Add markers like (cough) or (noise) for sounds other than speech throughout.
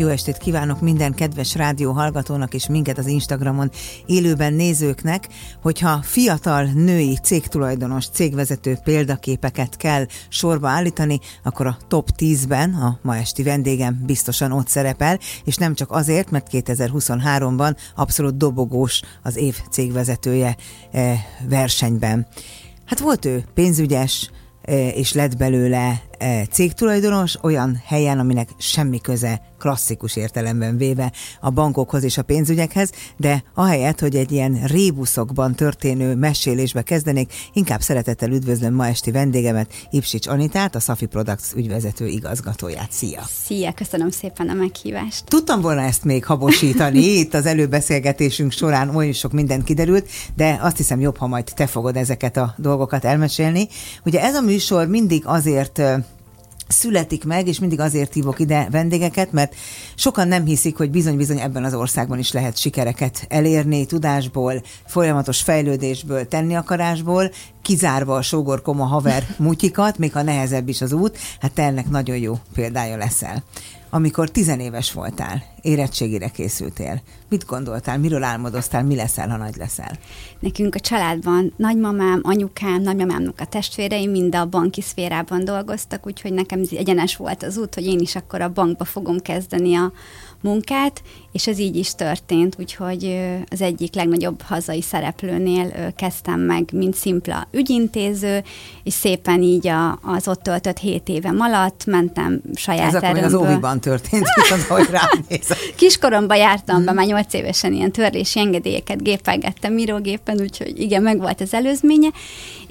Jó estét kívánok minden kedves rádió hallgatónak és minket az Instagramon élőben nézőknek, hogyha fiatal női cégtulajdonos, cégvezető példaképeket kell sorba állítani, akkor a top 10-ben a ma esti vendégem biztosan ott szerepel, és nem csak azért, mert 2023-ban abszolút dobogós az év cégvezetője eh, versenyben. Hát volt ő pénzügyes, eh, és lett belőle eh, cégtulajdonos olyan helyen, aminek semmi köze klasszikus értelemben véve a bankokhoz és a pénzügyekhez, de ahelyett, hogy egy ilyen rébuszokban történő mesélésbe kezdenék, inkább szeretettel üdvözlöm ma esti vendégemet, Ipsics Anitát, a Safi Products ügyvezető igazgatóját. Szia! Szia, köszönöm szépen a meghívást. Tudtam volna ezt még habosítani, (laughs) itt az előbeszélgetésünk során olyan sok minden kiderült, de azt hiszem jobb, ha majd te fogod ezeket a dolgokat elmesélni. Ugye ez a műsor mindig azért születik meg, és mindig azért hívok ide vendégeket, mert sokan nem hiszik, hogy bizony-bizony ebben az országban is lehet sikereket elérni, tudásból, folyamatos fejlődésből, tenni akarásból, kizárva a sógorkoma haver mutyikat, még ha nehezebb is az út, hát te ennek nagyon jó példája leszel amikor tizenéves voltál, érettségére készültél, mit gondoltál, miről álmodoztál, mi leszel, ha nagy leszel? Nekünk a családban nagymamám, anyukám, nagymamámnak a testvérei mind a banki szférában dolgoztak, úgyhogy nekem egyenes volt az út, hogy én is akkor a bankba fogom kezdeni a, munkát, és ez így is történt, úgyhogy az egyik legnagyobb hazai szereplőnél kezdtem meg, mint szimpla ügyintéző, és szépen így a, az ott töltött hét évem alatt mentem saját Ez akkor az óviban történt, (laughs) viszont hogy ránézek. Kiskoromban jártam hmm. be, már nyolc évesen ilyen törlési engedélyeket gépelgettem írógépen, úgyhogy igen, meg volt az előzménye,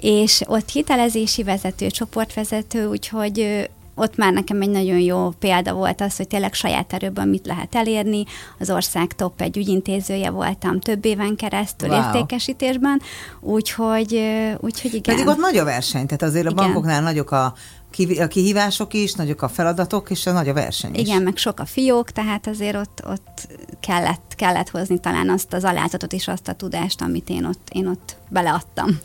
és ott hitelezési vezető, csoportvezető, úgyhogy ott már nekem egy nagyon jó példa volt az, hogy tényleg saját erőből mit lehet elérni. Az ország top egy ügyintézője voltam több éven keresztül wow. értékesítésben, úgyhogy, úgyhogy igen. Pedig ott nagy a verseny, tehát azért a igen. bankoknál nagyok a a kihívások is, nagyok a feladatok, és a nagy a verseny is. Igen, meg sok a fiók, tehát azért ott, ott kellett, kellett hozni talán azt az alázatot és azt a tudást, amit én ott, én ott beleadtam.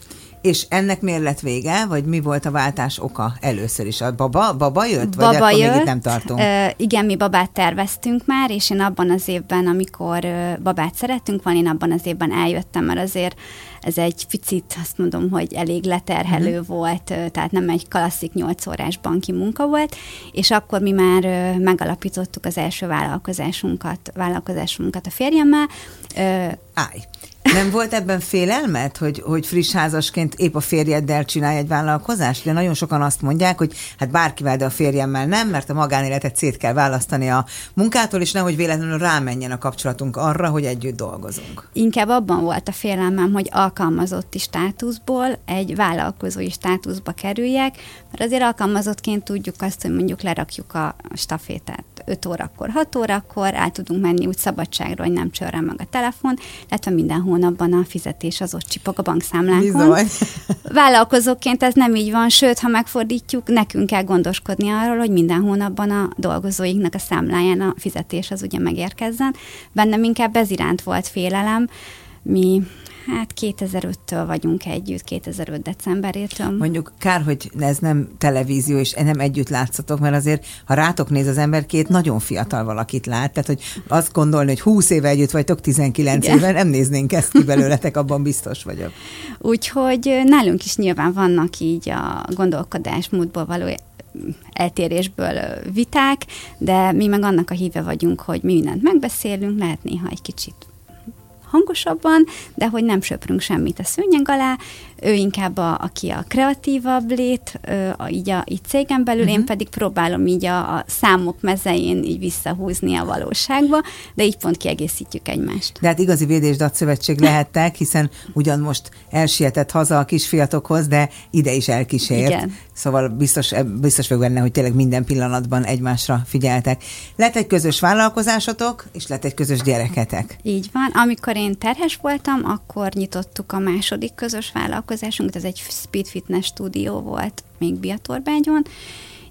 És ennek miért lett vége, vagy mi volt a váltás oka először is? A baba, baba jött, baba vagy akkor jött, még itt nem tartunk? Uh, igen, mi babát terveztünk már, és én abban az évben, amikor uh, babát szerettünk van, én abban az évben eljöttem, mert azért ez egy picit, azt mondom, hogy elég leterhelő uh-huh. volt, tehát nem egy klasszik 8 órás banki munka volt, és akkor mi már megalapítottuk az első vállalkozásunkat, vállalkozásunkat a férjemmel. Állj! Nem volt ebben félelmet, hogy, hogy friss házasként épp a férjeddel csinálj egy vállalkozást? De nagyon sokan azt mondják, hogy hát bárkivel, de a férjemmel nem, mert a magánéletet szét kell választani a munkától, és nehogy véletlenül rámenjen a kapcsolatunk arra, hogy együtt dolgozunk. Inkább abban volt a félelmem, hogy alkalmazotti státuszból egy vállalkozói státuszba kerüljek, mert azért alkalmazottként tudjuk azt, hogy mondjuk lerakjuk a stafétát 5 órakor, 6 órakor, el tudunk menni úgy szabadságra, hogy nem csörren meg a telefon, illetve minden hónapban a fizetés az ott csipog a bankszámlánkon. Bizony. (laughs) Vállalkozóként ez nem így van, sőt, ha megfordítjuk, nekünk kell gondoskodni arról, hogy minden hónapban a dolgozóinknak a számláján a fizetés az ugye megérkezzen. Bennem inkább ez iránt volt félelem, mi Hát 2005-től vagyunk együtt, 2005 decemberétől. Mondjuk kár, hogy ez nem televízió, és nem együtt látszatok, mert azért, ha rátok néz az ember, két nagyon fiatal valakit lát, tehát hogy azt gondolni, hogy 20 éve együtt vagytok, 19 Igen. éve, nem néznénk ezt ki belőletek, abban biztos vagyok. Úgyhogy nálunk is nyilván vannak így a gondolkodásmódból való eltérésből viták, de mi meg annak a híve vagyunk, hogy mi mindent megbeszélünk, lehet néha egy kicsit hangosabban, de hogy nem söprünk semmit a szőnyeg alá, ő inkább a, aki a kreatívabb lét, a, így a így cégen belül, uh-huh. én mhm. pedig próbálom így a, a számok mezein így visszahúzni a valóságba, de így pont kiegészítjük egymást. De hát igazi védésdat szövetség lehettek, hiszen ugyan most elsietett haza a kisfiatokhoz, de ide is elkísért. Igen. Szóval biztos, biztos vagyok benne, hogy tényleg minden pillanatban egymásra figyeltek. Lett egy közös vállalkozásotok, és lett egy közös gyereketek. Így van. Amikor én terhes voltam, akkor nyitottuk a második közös vállalkozásunkat, ez egy Speed Fitness stúdió volt még Biatorbágyon,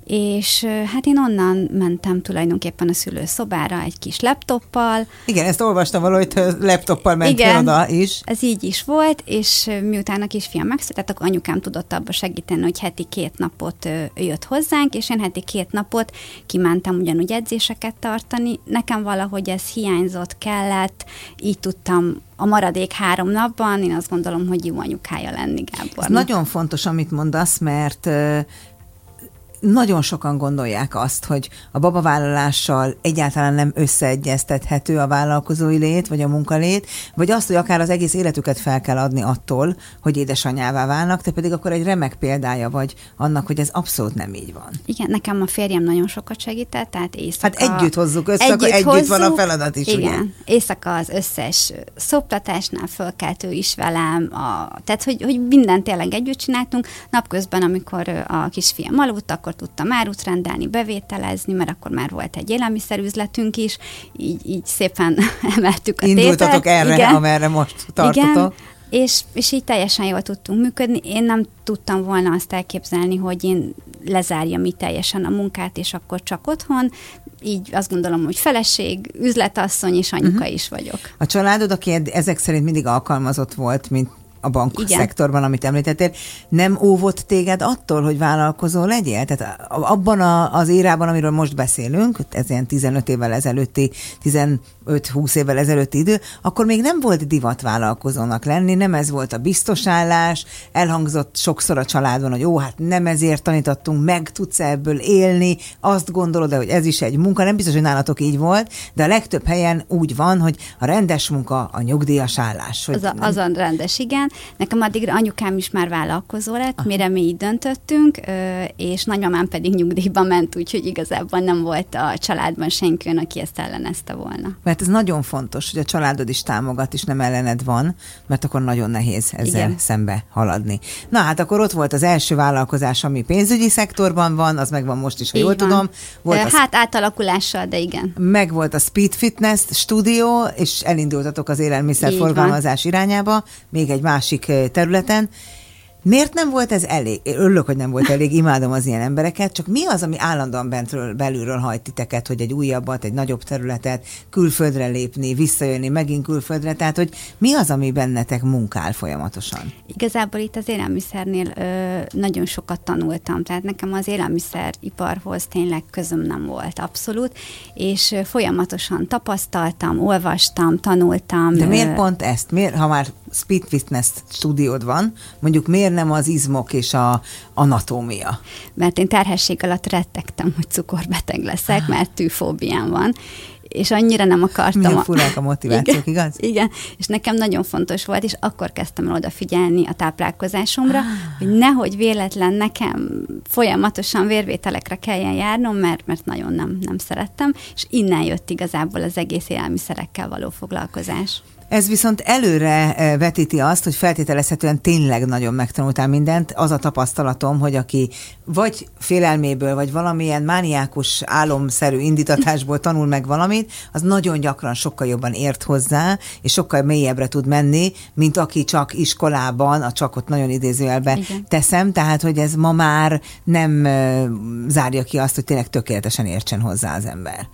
és hát én onnan mentem tulajdonképpen a szülőszobára egy kis laptoppal. Igen, ezt olvastam valahogy, hogy laptoppal mentél Igen, oda is. ez így is volt, és miután a kisfiam megszületett, akkor anyukám tudott abba segíteni, hogy heti két napot jött hozzánk, és én heti két napot kimentem ugyanúgy edzéseket tartani. Nekem valahogy ez hiányzott, kellett, így tudtam a maradék három napban, én azt gondolom, hogy jó anyukája lenni, Gábor. Ez nagyon fontos, amit mondasz, mert nagyon sokan gondolják azt, hogy a babavállalással egyáltalán nem összeegyeztethető a vállalkozói lét, vagy a munkalét, vagy azt, hogy akár az egész életüket fel kell adni attól, hogy édesanyává válnak, te pedig akkor egy remek példája vagy annak, hogy ez abszolút nem így van. Igen, nekem a férjem nagyon sokat segített, tehát éjszaka... Hát együtt hozzuk össze, együtt, akkor együtt hozzuk, van a feladat is, igen, ugye? éjszaka az összes szoptatásnál fölkeltő is velem, a, tehát hogy, hogy mindent tényleg együtt csináltunk. Napközben, amikor a kisfiam aludt, akkor tudtam árut rendelni, bevételezni, mert akkor már volt egy élelmiszerüzletünk is, így, így szépen (laughs) emeltük a Indultatok tételt. erre, Igen. amerre most tartotok. Igen. És, és így teljesen jól tudtunk működni. Én nem tudtam volna azt elképzelni, hogy én lezárjam itt teljesen a munkát, és akkor csak otthon. Így azt gondolom, hogy feleség, üzletasszony és anyuka uh-huh. is vagyok. A családod, aki ezek szerint mindig alkalmazott volt, mint a bank Igen. szektorban, amit említettél, nem óvott téged attól, hogy vállalkozó legyél? Tehát abban a, az érában, amiről most beszélünk, ez ilyen 15 évvel ezelőtti, 15-20 évvel ezelőtti idő, akkor még nem volt divat vállalkozónak lenni, nem ez volt a biztosállás, elhangzott sokszor a családban, hogy jó, hát nem ezért tanítottunk, meg tudsz ebből élni, azt gondolod, hogy ez is egy munka, nem biztos, hogy nálatok így volt, de a legtöbb helyen úgy van, hogy a rendes munka a nyugdíjas állás. Hogy az, a, az a rendes, igen. Nekem addig anyukám is már vállalkozó lett, Aha. mire mi így döntöttünk, és nagymamám pedig nyugdíjba ment, úgyhogy igazából nem volt a családban senki, aki ezt ellenezte volna. Mert ez nagyon fontos, hogy a családod is támogat, és nem ellened van, mert akkor nagyon nehéz ezzel Igen. szembe haladni. Na hát akkor ott volt az első vállalkozás, ami pénzügyi szektorban van, az megvan most is, ha jól van. tudom. Volt hát az... átalakulással, de igen. Meg volt a Speed Fitness stúdió, és elindultatok az élelmiszerforgalmazás irányába, még egy más másik területen. Miért nem volt ez elég? Én örülök, hogy nem volt elég, imádom az ilyen embereket, csak mi az, ami állandóan bentről, belülről hajt titeket, hogy egy újabbat, egy nagyobb területet, külföldre lépni, visszajönni, megint külföldre, tehát hogy mi az, ami bennetek munkál folyamatosan? Igazából itt az élelmiszernél ö, nagyon sokat tanultam, tehát nekem az élelmiszeriparhoz tényleg közöm nem volt abszolút, és folyamatosan tapasztaltam, olvastam, tanultam. De miért ö... pont ezt? Miért, ha már Speed Fitness stúdiód van, mondjuk miért nem az izmok és a anatómia? Mert én terhesség alatt rettegtem, hogy cukorbeteg leszek, mert tűfóbiám van, és annyira nem akartam. Milyen furák a motivációk, igen, igaz? Igen, és nekem nagyon fontos volt, és akkor kezdtem el odafigyelni a táplálkozásomra, ah. hogy nehogy véletlen nekem folyamatosan vérvételekre kelljen járnom, mert, mert nagyon nem, nem szerettem, és innen jött igazából az egész élelmiszerekkel való foglalkozás. Ez viszont előre eh, vetíti azt, hogy feltételezhetően tényleg nagyon megtanultál mindent. Az a tapasztalatom, hogy aki vagy félelméből, vagy valamilyen mániákus álomszerű indítatásból tanul meg valamit, az nagyon gyakran sokkal jobban ért hozzá, és sokkal mélyebbre tud menni, mint aki csak iskolában, a csakot nagyon idézőjelbe Igen. teszem, tehát hogy ez ma már nem eh, zárja ki azt, hogy tényleg tökéletesen értsen hozzá az ember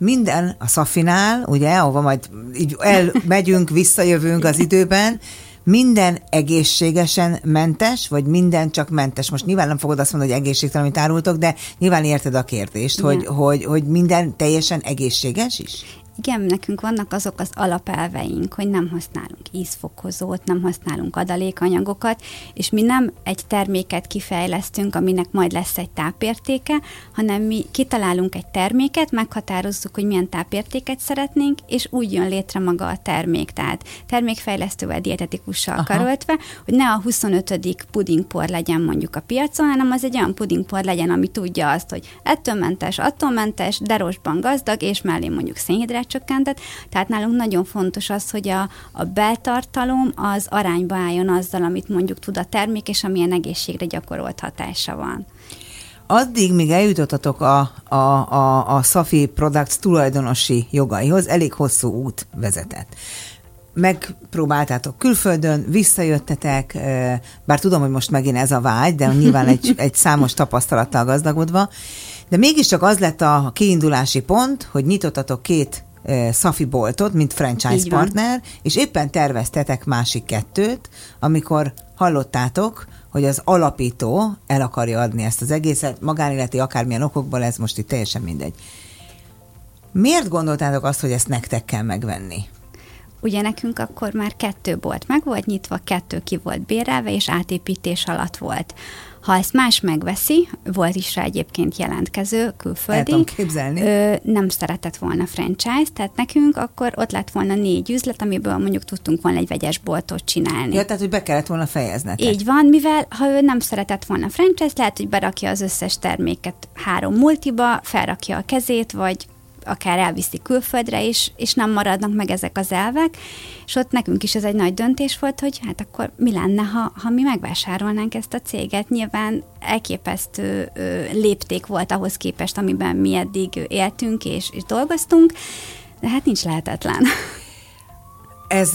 minden a szafinál, ugye, ahova majd így elmegyünk, visszajövünk az időben, minden egészségesen mentes, vagy minden csak mentes? Most nyilván nem fogod azt mondani, hogy egészségtelen, amit árultok, de nyilván érted a kérdést, hogy, hogy, hogy minden teljesen egészséges is? Igen, nekünk vannak azok az alapelveink, hogy nem használunk ízfokozót, nem használunk adalékanyagokat, és mi nem egy terméket kifejlesztünk, aminek majd lesz egy tápértéke, hanem mi kitalálunk egy terméket, meghatározzuk, hogy milyen tápértéket szeretnénk, és úgy jön létre maga a termék. Tehát termékfejlesztővel, dietetikussal Aha. karöltve, hogy ne a 25. pudingpor legyen mondjuk a piacon, hanem az egy olyan pudingpor legyen, ami tudja azt, hogy ettől mentes, attól mentes, de rostban gazdag, és mellé mondjuk szénhidrát csökkentett. Tehát nálunk nagyon fontos az, hogy a, a beltartalom az arányba álljon azzal, amit mondjuk tud a termék, és amilyen egészségre gyakorolt hatása van addig, míg eljutottatok a, a, a, a Safi Products tulajdonosi jogaihoz, elég hosszú út vezetett. megpróbáltátok külföldön, visszajöttetek, bár tudom, hogy most megint ez a vágy, de nyilván egy, (laughs) egy számos tapasztalattal gazdagodva, de mégiscsak az lett a kiindulási pont, hogy nyitottatok két Szafi boltot, mint franchise partner, és éppen terveztetek másik kettőt, amikor hallottátok, hogy az alapító el akarja adni ezt az egészet, magánéleti akármilyen okokból, ez most itt teljesen mindegy. Miért gondoltátok azt, hogy ezt nektek kell megvenni? Ugye nekünk akkor már kettő bolt meg volt nyitva, kettő ki volt bérelve, és átépítés alatt volt. Ha ezt más megveszi, volt is rá egyébként jelentkező külföldi, ö, nem szeretett volna franchise, tehát nekünk akkor ott lett volna négy üzlet, amiből mondjuk tudtunk volna egy vegyes boltot csinálni. Ja, tehát, hogy be kellett volna fejeznetek. Így van, mivel ha ő nem szeretett volna franchise, lehet, hogy berakja az összes terméket három multiba, felrakja a kezét, vagy akár elviszi külföldre is, és nem maradnak meg ezek az elvek, és ott nekünk is ez egy nagy döntés volt, hogy hát akkor mi lenne, ha, ha mi megvásárolnánk ezt a céget. Nyilván elképesztő lépték volt ahhoz képest, amiben mi eddig éltünk és, és dolgoztunk, de hát nincs lehetetlen. (laughs) Ez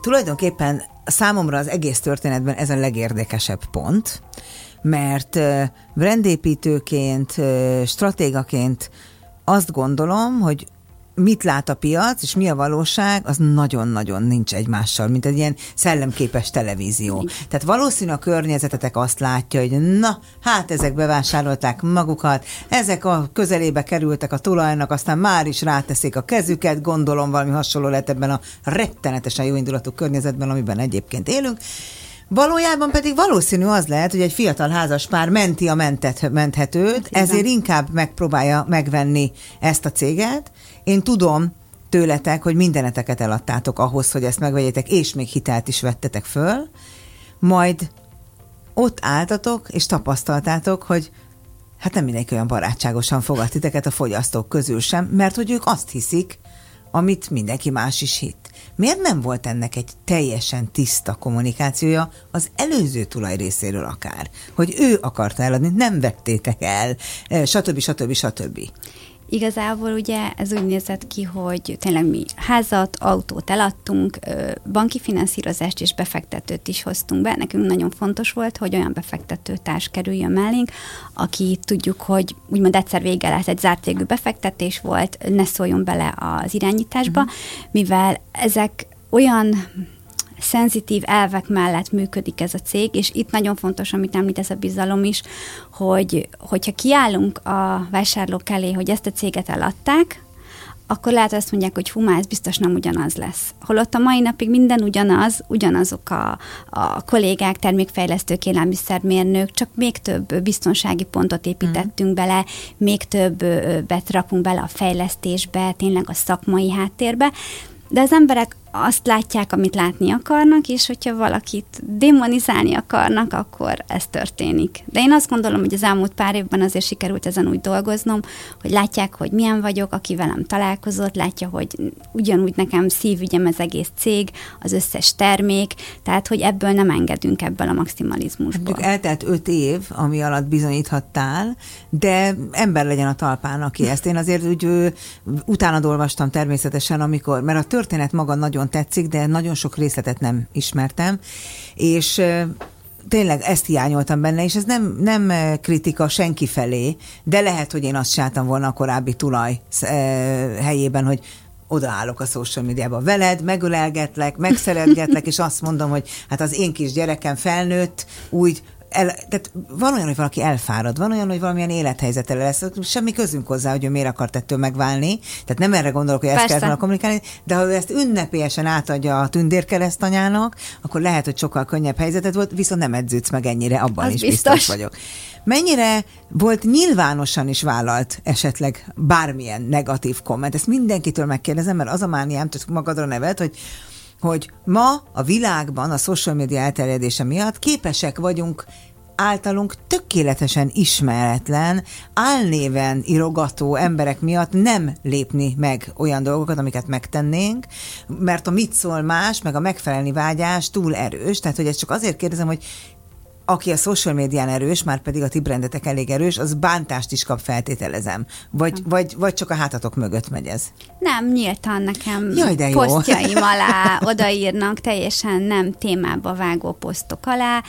tulajdonképpen számomra az egész történetben ez a legérdekesebb pont, mert brandépítőként, stratégaként azt gondolom, hogy mit lát a piac, és mi a valóság, az nagyon-nagyon nincs egymással, mint egy ilyen szellemképes televízió. Tehát valószínű a környezetetek azt látja, hogy na, hát ezek bevásárolták magukat, ezek a közelébe kerültek a tulajnak, aztán már is ráteszik a kezüket, gondolom valami hasonló lett ebben a rettenetesen jó indulatú környezetben, amiben egyébként élünk, Valójában pedig valószínű az lehet, hogy egy fiatal házas pár menti a mentet, menthetőt, ezért inkább megpróbálja megvenni ezt a céget. Én tudom tőletek, hogy mindeneteket eladtátok ahhoz, hogy ezt megvegyétek, és még hitelt is vettetek föl, majd ott álltatok, és tapasztaltátok, hogy hát nem mindenki olyan barátságosan fogad titeket a fogyasztók közül sem, mert hogy ők azt hiszik, amit mindenki más is hitt. Miért nem volt ennek egy teljesen tiszta kommunikációja az előző tulaj részéről akár? Hogy ő akarta eladni, nem vettétek el, stb. stb. stb. Igazából ugye ez úgy nézett ki, hogy tényleg mi házat, autót eladtunk, banki finanszírozást és befektetőt is hoztunk be. Nekünk nagyon fontos volt, hogy olyan befektető társ kerüljön mellénk, aki tudjuk, hogy úgymond egyszer vége lesz egy zárt végű befektetés volt, ne szóljon bele az irányításba, uh-huh. mivel ezek olyan szenzitív elvek mellett működik ez a cég, és itt nagyon fontos, amit említesz a bizalom is, hogy hogyha kiállunk a vásárlók elé, hogy ezt a céget eladták, akkor lehet azt mondják, hogy hú, ez biztos nem ugyanaz lesz. Holott a mai napig minden ugyanaz, ugyanazok a, a kollégák, termékfejlesztők, élelmiszermérnők, csak még több biztonsági pontot építettünk mm. bele, még több rakunk bele a fejlesztésbe, tényleg a szakmai háttérbe, de az emberek azt látják, amit látni akarnak, és hogyha valakit demonizálni akarnak, akkor ez történik. De én azt gondolom, hogy az elmúlt pár évben azért sikerült ezen úgy dolgoznom, hogy látják, hogy milyen vagyok, aki velem találkozott, látja, hogy ugyanúgy nekem szívügyem az egész cég, az összes termék, tehát, hogy ebből nem engedünk ebből a maximalizmusból. Mondjuk eltelt öt év, ami alatt bizonyíthattál, de ember legyen a talpán, aki ezt. Én azért úgy utána olvastam természetesen, amikor, mert a történet maga nagyon nagyon tetszik, de nagyon sok részletet nem ismertem, és tényleg ezt hiányoltam benne, és ez nem, nem kritika senki felé, de lehet, hogy én azt csináltam volna a korábbi tulaj helyében, hogy odaállok a social médiába veled, megölelgetlek, megszeretgetlek, és azt mondom, hogy hát az én kis gyerekem felnőtt, úgy el, tehát van olyan, hogy valaki elfárad, van olyan, hogy valamilyen élethelyzete lesz, semmi közünk hozzá, hogy ő miért akart ettől megválni, tehát nem erre gondolok, hogy ezt kell volna kommunikálni, de ha ő ezt ünnepélyesen átadja a tündérkeresztanyának, akkor lehet, hogy sokkal könnyebb helyzeted volt, viszont nem edződsz meg ennyire, abban Az is biztos. biztos vagyok. Mennyire volt nyilvánosan is vállalt esetleg bármilyen negatív komment? Ezt mindenkitől megkérdezem, mert az a mániám, magadra nevet, hogy hogy ma a világban a social media elterjedése miatt képesek vagyunk általunk tökéletesen ismeretlen, álnéven irogató emberek miatt nem lépni meg olyan dolgokat, amiket megtennénk, mert a mit szól más, meg a megfelelni vágyás túl erős, tehát hogy ezt csak azért kérdezem, hogy aki a social médián erős, már pedig a ti brandetek elég erős, az bántást is kap feltételezem. Vagy, vagy, vagy csak a hátatok mögött megy ez? Nem, nyíltan nekem Jaj, de jó. posztjaim (laughs) alá odaírnak teljesen nem témába vágó posztok alá.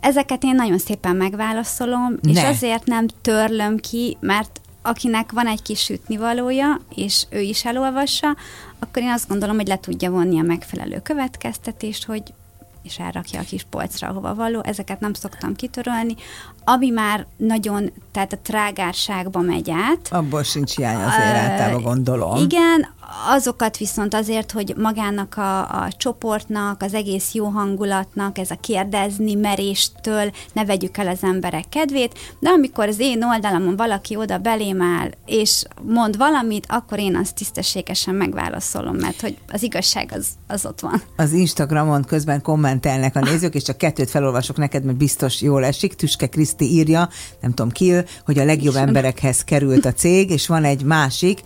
Ezeket én nagyon szépen megválaszolom, és Ne. azért nem törlöm ki, mert akinek van egy kis sütnivalója, és ő is elolvassa, akkor én azt gondolom, hogy le tudja vonni a megfelelő következtetést, hogy és elrakja a kis polcra, ahova való. Ezeket nem szoktam kitörölni. Ami már nagyon, tehát a trágárságba megy át, Abból sincs hiány azért Ö, általában gondolom. Igen, azokat viszont azért, hogy magának a, a csoportnak, az egész jó hangulatnak, ez a kérdezni meréstől ne vegyük el az emberek kedvét, de amikor az én oldalamon valaki oda belém áll, és mond valamit, akkor én azt tisztességesen megválaszolom, mert hogy az igazság az, az ott van. Az Instagramon közben kommentelnek a nézők, és csak kettőt felolvasok neked, mert biztos jól esik. Tüske Kriszti írja, nem tudom ki ő, hogy a legjobb emberekhez került a cég, és van egy másik,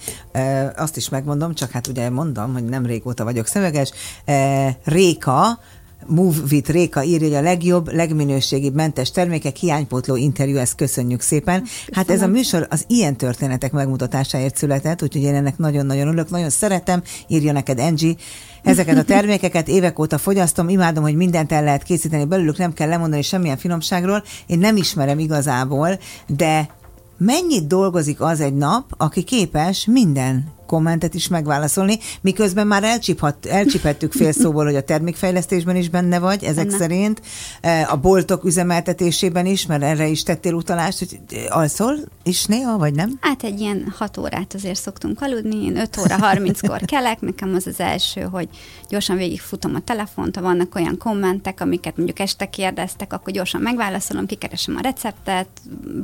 azt is megmondom, csak hát ugye mondom, hogy nem régóta vagyok szöveges, e, Réka, Move with Réka írja, hogy a legjobb, legminőségibb mentes termékek, hiánypótló interjú, ezt köszönjük szépen. Hát ez a műsor az ilyen történetek megmutatásáért született, úgyhogy én ennek nagyon-nagyon örülök, nagyon szeretem, írja neked Angie. Ezeket a (laughs) termékeket évek óta fogyasztom, imádom, hogy mindent el lehet készíteni belőlük, nem kell lemondani semmilyen finomságról. Én nem ismerem igazából, de mennyit dolgozik az egy nap, aki képes minden kommentet is megválaszolni, miközben már elcsiphat, elcsiphettük fél szóból, hogy a termékfejlesztésben is benne vagy, ezek Benne. szerint, Eh, a boltok üzemeltetésében is, mert erre is tettél utalást, hogy alszol is néha, vagy nem? Hát egy ilyen hat órát azért szoktunk aludni, én 5 óra 30-kor kelek, nekem az az első, hogy gyorsan végigfutom a telefont, ha vannak olyan kommentek, amiket mondjuk este kérdeztek, akkor gyorsan megválaszolom, kikeresem a receptet,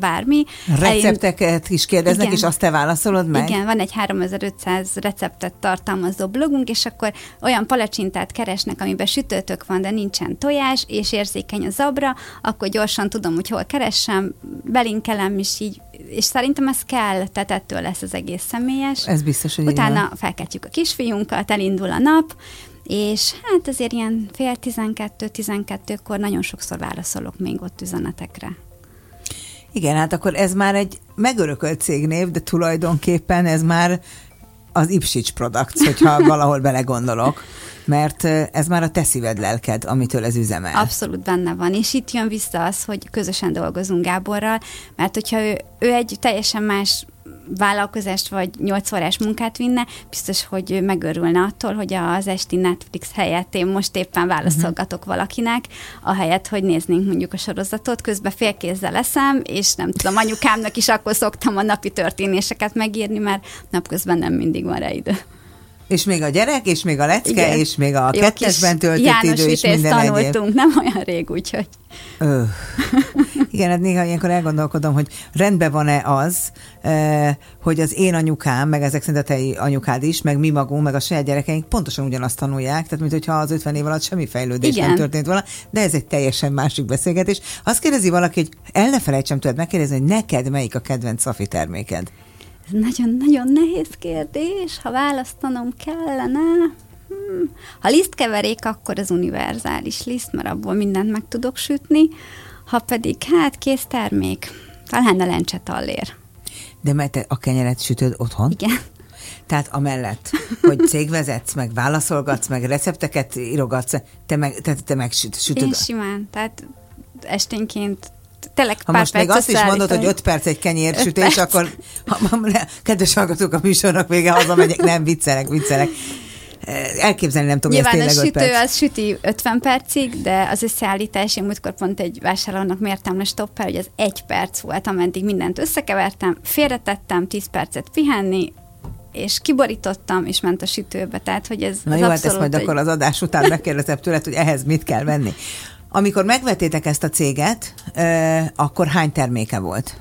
bármi. Recepteket is kérdeznek, Igen. és azt te válaszolod meg? Igen, van egy 3500 receptet tartalmazó blogunk, és akkor olyan palacsintát keresnek, amiben sütőtök van, de nincsen tojás, és érzékeny a zabra, akkor gyorsan tudom, hogy hol keressem, belinkelem, és így, és szerintem ez kell, tehát ettől lesz az egész személyes. Ez biztos, hogy Utána felkeltjük a kisfiunkat, elindul a nap, és hát azért ilyen fél tizenkettő-tizenkettőkor nagyon sokszor válaszolok még ott üzenetekre. Igen, hát akkor ez már egy megörökölt cégnév, de tulajdonképpen ez már az Ipsics Products, hogyha (laughs) valahol belegondolok, mert ez már a te szíved lelked, amitől ez üzemel. Abszolút benne van, és itt jön vissza az, hogy közösen dolgozunk Gáborral, mert hogyha ő, ő egy teljesen más vállalkozást vagy 8 órás munkát vinne, biztos, hogy megörülne attól, hogy az esti Netflix helyett én most éppen válaszolgatok uh-huh. valakinek, ahelyett, hogy néznénk mondjuk a sorozatot, közben félkézzel leszem, és nem tudom, anyukámnak is akkor szoktam a napi történéseket megírni, mert napközben nem mindig van rá idő. És még a gyerek, és még a lecke, Igen. és még a Jó kettesben töltött János idő, és minden egyéb. tanultunk, nem olyan rég, úgyhogy Ö. Igen, hát néha ilyenkor elgondolkodom, hogy rendben van-e az, eh, hogy az én anyukám, meg ezek szerint a te anyukád is, meg mi magunk, meg a saját gyerekeink pontosan ugyanazt tanulják, tehát mint hogyha az 50 év alatt semmi fejlődés Igen. nem történt volna, de ez egy teljesen másik beszélgetés. Azt kérdezi valaki, hogy el ne felejtsem tőled megkérdezni, hogy neked melyik a kedvenc szafi terméked? Ez nagyon-nagyon nehéz kérdés, ha választanom kellene. Hmm. Ha lisztkeverék, akkor az univerzális liszt, mert abból mindent meg tudok sütni. Ha pedig, hát kész termék, talán a lencse tallér. De mert te a kenyeret sütöd otthon? Igen. Tehát amellett, hogy cégvezetsz, meg válaszolgatsz, meg recepteket írogatsz, te meg, te, te meg süt, sütöd. Én simán, tehát esténként tényleg Ha pár most még azt is mondod, hogy összeállítani. 5 perc egy kenyérsütés, akkor ha, ha, ne, kedves hallgatók, a műsornak vége hazamegyek, nem viccelek, viccelek. Elképzelni nem tudom, hogy ez Nyilván a tényleg 5 sütő az süti 50 percig, de az összeállítás, én múltkor pont egy vásárlónak mértem le stoppel, hogy az egy perc volt, ameddig mindent összekevertem, félretettem, 10 percet pihenni, és kiborítottam, és ment a sütőbe. Tehát, hogy ez Na az jó, hát ezt abszolút majd egy- akkor az adás után megkérdezem tőled, hogy ehhez mit kell venni. Amikor megvettétek ezt a céget, akkor hány terméke volt?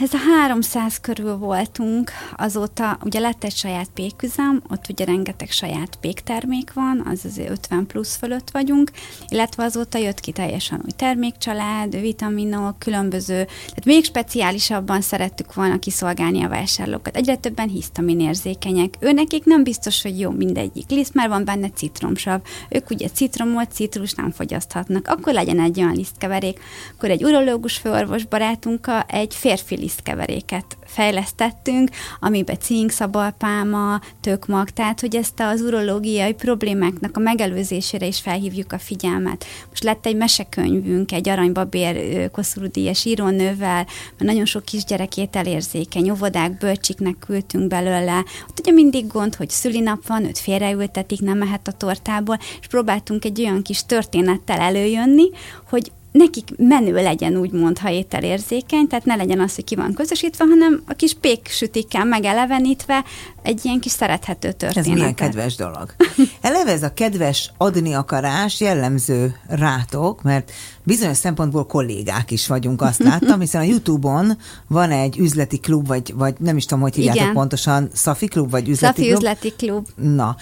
Ez a 300 körül voltunk, azóta ugye lett egy saját péküzem, ott ugye rengeteg saját péktermék van, az azért 50 plusz fölött vagyunk, illetve azóta jött ki teljesen új termékcsalád, vitaminok, különböző, tehát még speciálisabban szerettük volna kiszolgálni a vásárlókat. Egyre többen hisztaminérzékenyek. Ő nekik nem biztos, hogy jó mindegyik liszt, mert van benne citromsav. Ők ugye citromot, citrus nem fogyaszthatnak. Akkor legyen egy olyan lisztkeverék. Akkor egy urológus főorvos barátunkkal egy férfi lisztkeveréket fejlesztettünk, amiben cink, szabalpálma, tökmag, tehát hogy ezt az urológiai problémáknak a megelőzésére is felhívjuk a figyelmet. Most lett egy mesekönyvünk, egy aranybabér koszorúdíjas írónővel, mert nagyon sok kisgyerekét elérzékeny, óvodák, bölcsiknek küldtünk belőle. Ott ugye mindig gond, hogy szülinap van, őt félreültetik, nem mehet a tortából, és próbáltunk egy olyan kis történettel előjönni, hogy nekik menő legyen úgymond, ha ételérzékeny, tehát ne legyen az, hogy ki van közösítve, hanem a kis péksütikkel megelevenítve egy ilyen kis szerethető történet. Ez milyen kedves dolog. Eleve ez a kedves adni akarás jellemző rátok, mert bizonyos szempontból kollégák is vagyunk, azt láttam, hiszen a Youtube-on van egy üzleti klub, vagy, vagy nem is tudom, hogy hívjátok pontosan, Szafi klub, vagy üzleti Szafi klub? üzleti klub. Na,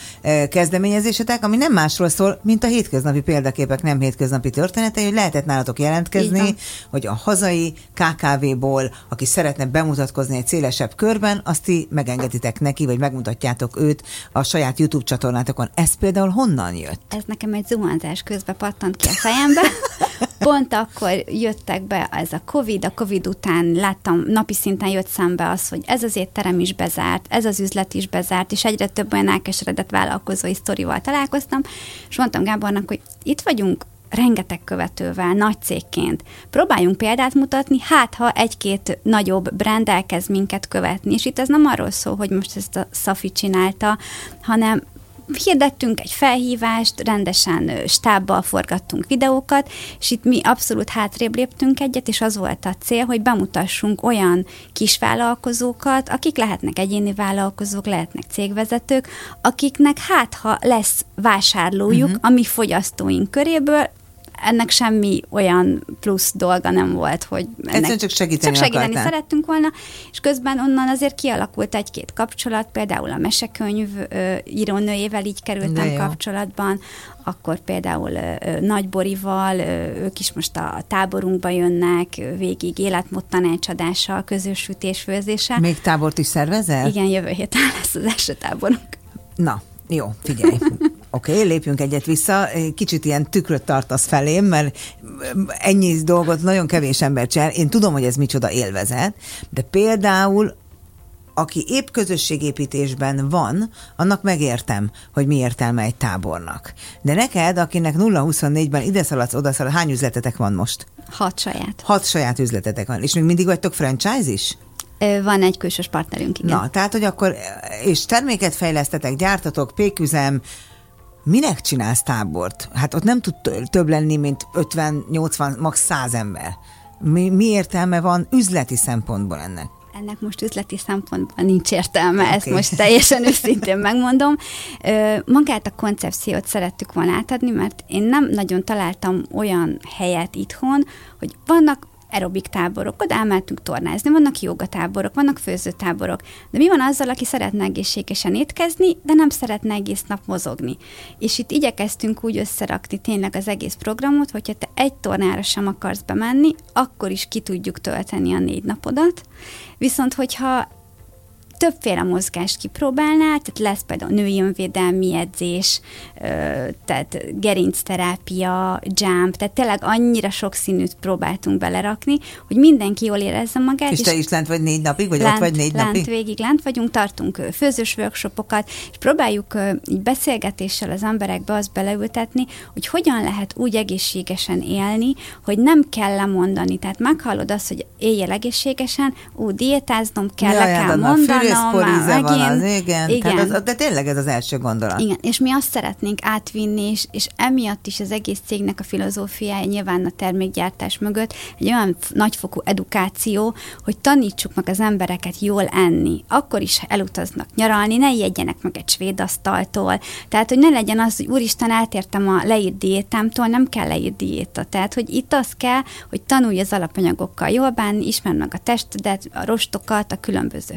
kezdeményezésetek, ami nem másról szól, mint a hétköznapi példaképek, nem hétköznapi történetei, hogy lehetett nálatok jelentkezni, hogy a hazai KKV-ból, aki szeretne bemutatkozni egy szélesebb körben, azt ti megengeditek neki, vagy megmutatjátok őt a saját YouTube csatornátokon. Ez például honnan jött? Ez nekem egy zuhanzás közben pattant ki a fejembe. (laughs) Pont akkor jöttek be ez a Covid, a Covid után láttam, napi szinten jött szembe az, hogy ez az étterem is bezárt, ez az üzlet is bezárt, és egyre több olyan elkeseredett vállalkozói sztorival találkoztam, és mondtam Gábornak, hogy itt vagyunk rengeteg követővel, nagy cégként. Próbáljunk példát mutatni, hát ha egy-két nagyobb brand elkezd minket követni, és itt ez nem arról szól, hogy most ezt a Safi csinálta, hanem hirdettünk egy felhívást, rendesen stábbal forgattunk videókat, és itt mi abszolút hátrébb léptünk egyet, és az volt a cél, hogy bemutassunk olyan kis vállalkozókat, akik lehetnek egyéni vállalkozók, lehetnek cégvezetők, akiknek hát ha lesz vásárlójuk uh-huh. a mi fogyasztóink köréből, ennek semmi olyan plusz dolga nem volt, hogy ennek Egyszerűen csak segíteni Csak segíteni akartál. szerettünk volna, és közben onnan azért kialakult egy-két kapcsolat, például a mesekönyv ö, írónőjével így kerültem kapcsolatban, akkor például ö, Nagy Borival, ö, ők is most a táborunkba jönnek, végig életmód tanácsadással, közös sütésfőzéssel. Még tábort is szervezel? Igen, jövő héten lesz az első táborunk. Na, jó, figyelj. (laughs) Oké, okay, lépjünk egyet vissza. Kicsit ilyen tükröt tartasz felém, mert ennyi dolgot nagyon kevés ember csinál. Én tudom, hogy ez micsoda élvezet, de például aki épp közösségépítésben van, annak megértem, hogy mi értelme egy tábornak. De neked, akinek 0-24-ben ide szaladsz, oda szaladsz, hány üzletetek van most? Hat saját. Hat saját üzletetek van. És még mindig vagytok franchise is? Van egy külsős partnerünk, igen. Na, tehát, hogy akkor, és terméket fejlesztetek, gyártatok, péküzem, minek csinálsz tábort? Hát ott nem tud több lenni, mint 50-80, max. 100 ember. Mi, mi értelme van üzleti szempontból ennek? ennek most üzleti szempontból nincs értelme, okay. ezt most teljesen őszintén megmondom. Magát a koncepciót szerettük volna átadni, mert én nem nagyon találtam olyan helyet itthon, hogy vannak aerobik táborok, oda elmentünk tornázni, vannak jogatáborok, vannak főzőtáborok. De mi van azzal, aki szeretne egészségesen étkezni, de nem szeretne egész nap mozogni? És itt igyekeztünk úgy összerakni tényleg az egész programot, hogyha te egy tornára sem akarsz bemenni, akkor is ki tudjuk tölteni a négy napodat. Viszont, hogyha többféle mozgást kipróbálnál, tehát lesz például női önvédelmi edzés, tehát gerincterápia, jump, tehát tényleg annyira sok színűt próbáltunk belerakni, hogy mindenki jól érezze magát. És, és te is lent vagy négy napig, vagy lent, ott vagy négy lent napig? végig lent vagyunk, tartunk főzős workshopokat, és próbáljuk így beszélgetéssel az emberekbe azt beleültetni, hogy hogyan lehet úgy egészségesen élni, hogy nem kell lemondani. Tehát meghallod azt, hogy éljél egészségesen, ú, diétáznom kell, le kell mondani, Egészporíze van az, igen. igen. Tehát az, de tényleg ez az első gondolat. Igen, és mi azt szeretnénk átvinni, és, és emiatt is az egész cégnek a filozófiája nyilván a termékgyártás mögött egy olyan nagyfokú edukáció, hogy tanítsuk meg az embereket jól enni. Akkor is elutaznak nyaralni, ne ijedjenek meg egy svéd asztaltól. Tehát, hogy ne legyen az, hogy úristen, eltértem a leírt diétámtól, nem kell leírt diéta. Tehát, hogy itt az kell, hogy tanulj az alapanyagokkal jól bánni, ismerd meg a testedet, a rostokat, a különböző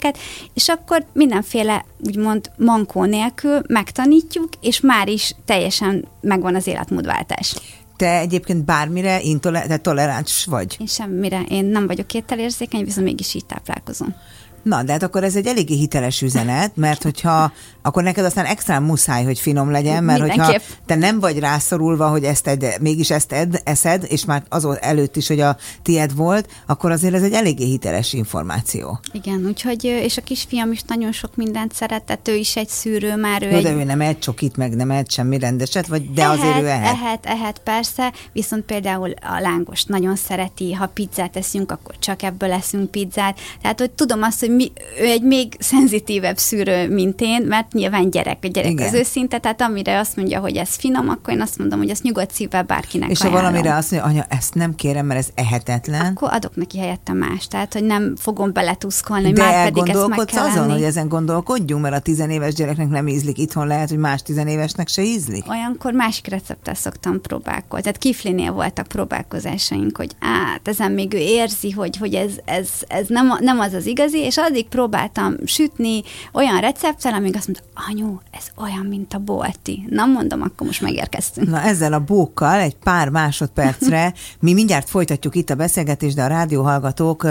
fehérjéket, és akkor mindenféle úgymond mankó nélkül megtanítjuk, és már is teljesen megvan az életmódváltás. Te egyébként bármire intoler- toleráns vagy? Én semmire. Én nem vagyok ételérzékeny, viszont mégis így táplálkozom. Na, de hát akkor ez egy eléggé hiteles üzenet, mert hogyha akkor neked aztán extra muszáj, hogy finom legyen, mert hogyha te nem vagy rászorulva, hogy ezt ed, mégis ezt ed, eszed, és már az előtt is, hogy a tied volt, akkor azért ez egy eléggé hiteles információ. Igen, úgyhogy, és a kisfiam is nagyon sok mindent szeretett, ő is egy szűrő már. Ő no, egy... de ő nem egy csokit, meg nem egy semmi rendeset, vagy de ehet, azért ő ehet. Ehet, ehet, persze, viszont például a lángos nagyon szereti, ha pizzát eszünk, akkor csak ebből leszünk pizzát. Tehát, hogy tudom azt, hogy mi, ő egy még szenzitívebb szűrő, mint én, mert nyilván gyerek, a gyerek Igen. az őszinte, tehát amire azt mondja, hogy ez finom, akkor én azt mondom, hogy ezt nyugodt szívvel bárkinek És ajánlom. ha valamire azt mondja, anya, ezt nem kérem, mert ez ehetetlen. Akkor adok neki helyette más, tehát hogy nem fogom beletuszkolni, hogy De már pedig ezt meg kell azon, lenni. hogy ezen gondolkodjunk, mert a tizenéves gyereknek nem ízlik, itthon lehet, hogy más tizenévesnek se ízlik? Olyankor másik recepttel szoktam próbálkozni. Tehát kiflinél voltak próbálkozásaink, hogy át, ezen még ő érzi, hogy, hogy ez, ez, ez nem, nem az az igazi, és addig próbáltam sütni olyan recepttel, amíg azt mondta, anyu, ez olyan, mint a bolti. Na mondom, akkor most megérkeztünk. Na ezzel a bókkal egy pár másodpercre (laughs) mi mindjárt folytatjuk itt a beszélgetést, de a rádióhallgatók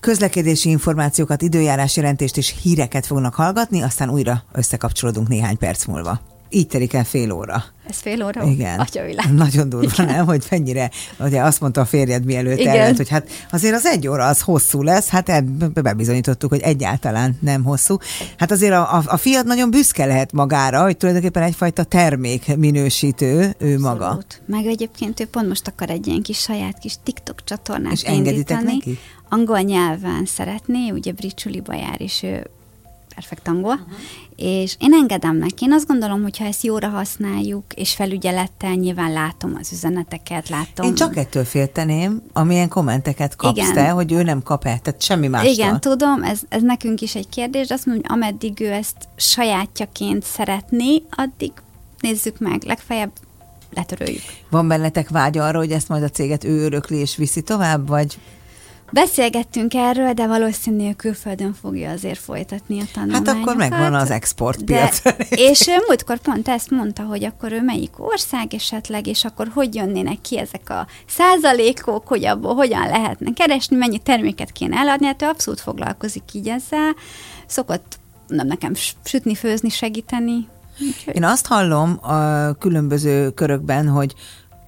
közlekedési információkat, időjárás jelentést és híreket fognak hallgatni, aztán újra összekapcsolódunk néhány perc múlva. Így telik el fél óra. Ez fél óra? Igen. Atyavilág. Nagyon durva, Igen. nem? Hogy mennyire, ugye azt mondta a férjed mielőtt elment, hogy hát azért az egy óra az hosszú lesz, hát ebbe bebizonyítottuk, hogy egyáltalán nem hosszú. Hát azért a, a, a fiat nagyon büszke lehet magára, hogy tulajdonképpen egyfajta termék minősítő ő maga. Abszolút. Meg egyébként ő pont most akar egy ilyen kis saját kis TikTok csatornát És engeditek neki? Angol nyelven szeretné, ugye Bricsuliba jár, és ő perfekt angol, uh-huh. És én engedem neki. Én azt gondolom, hogy ha ezt jóra használjuk, és felügyelettel nyilván látom az üzeneteket, látom. Én csak ettől félteném, amilyen kommenteket kapsz Igen. te, hogy ő nem kap el, tehát semmi más. Igen, tudom, ez, ez nekünk is egy kérdés, de azt mondom, hogy ameddig ő ezt sajátjaként szeretné, addig nézzük meg, legfeljebb letöröljük. Van bennetek vágy arra, hogy ezt majd a céget ő örökli és viszi tovább, vagy Beszélgettünk erről, de valószínűleg külföldön fogja azért folytatni a tanulmányokat. Hát akkor megvan az exportpiac. De, (laughs) és ő múltkor pont ezt mondta, hogy akkor ő melyik ország esetleg, és akkor hogy jönnének ki ezek a százalékok, hogy abból hogyan lehetne keresni, mennyi terméket kéne eladni, hát ő abszolút foglalkozik így ezzel. Szokott nem nekem sütni, főzni, segíteni. Én azt hallom a különböző körökben, hogy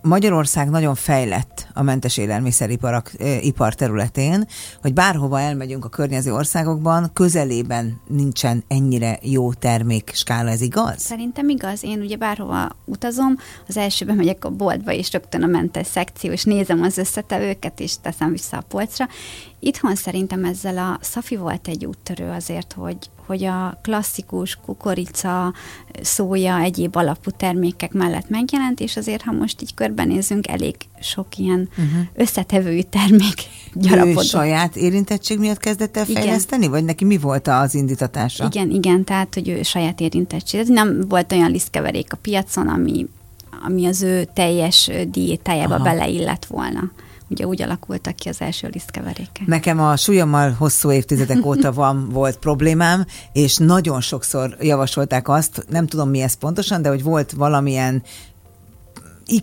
Magyarország nagyon fejlett a mentes élelmiszeripar ipar területén, hogy bárhova elmegyünk a környező országokban, közelében nincsen ennyire jó termék skála, ez igaz? Szerintem igaz. Én ugye bárhova utazom, az elsőben megyek a boltba, és rögtön a mentes szekció, és nézem az összetevőket, és teszem vissza a polcra. Itthon szerintem ezzel a Szafi volt egy úttörő azért, hogy, hogy a klasszikus kukorica, szója, egyéb alapú termékek mellett megjelent, és azért, ha most így körbenézünk, elég sok ilyen uh-huh. összetevői termék gyarapodott. Ő saját érintettség miatt kezdett el fejleszteni, igen. vagy neki mi volt az indítatása? Igen, igen, tehát, hogy ő saját érintettség. Nem volt olyan lisztkeverék a piacon, ami, ami az ő teljes diétájába Aha. beleillett volna ugye úgy alakultak ki az első lisztkeverékek. Nekem a súlyommal hosszú évtizedek óta (laughs) van, volt problémám, és nagyon sokszor javasolták azt, nem tudom mi ez pontosan, de hogy volt valamilyen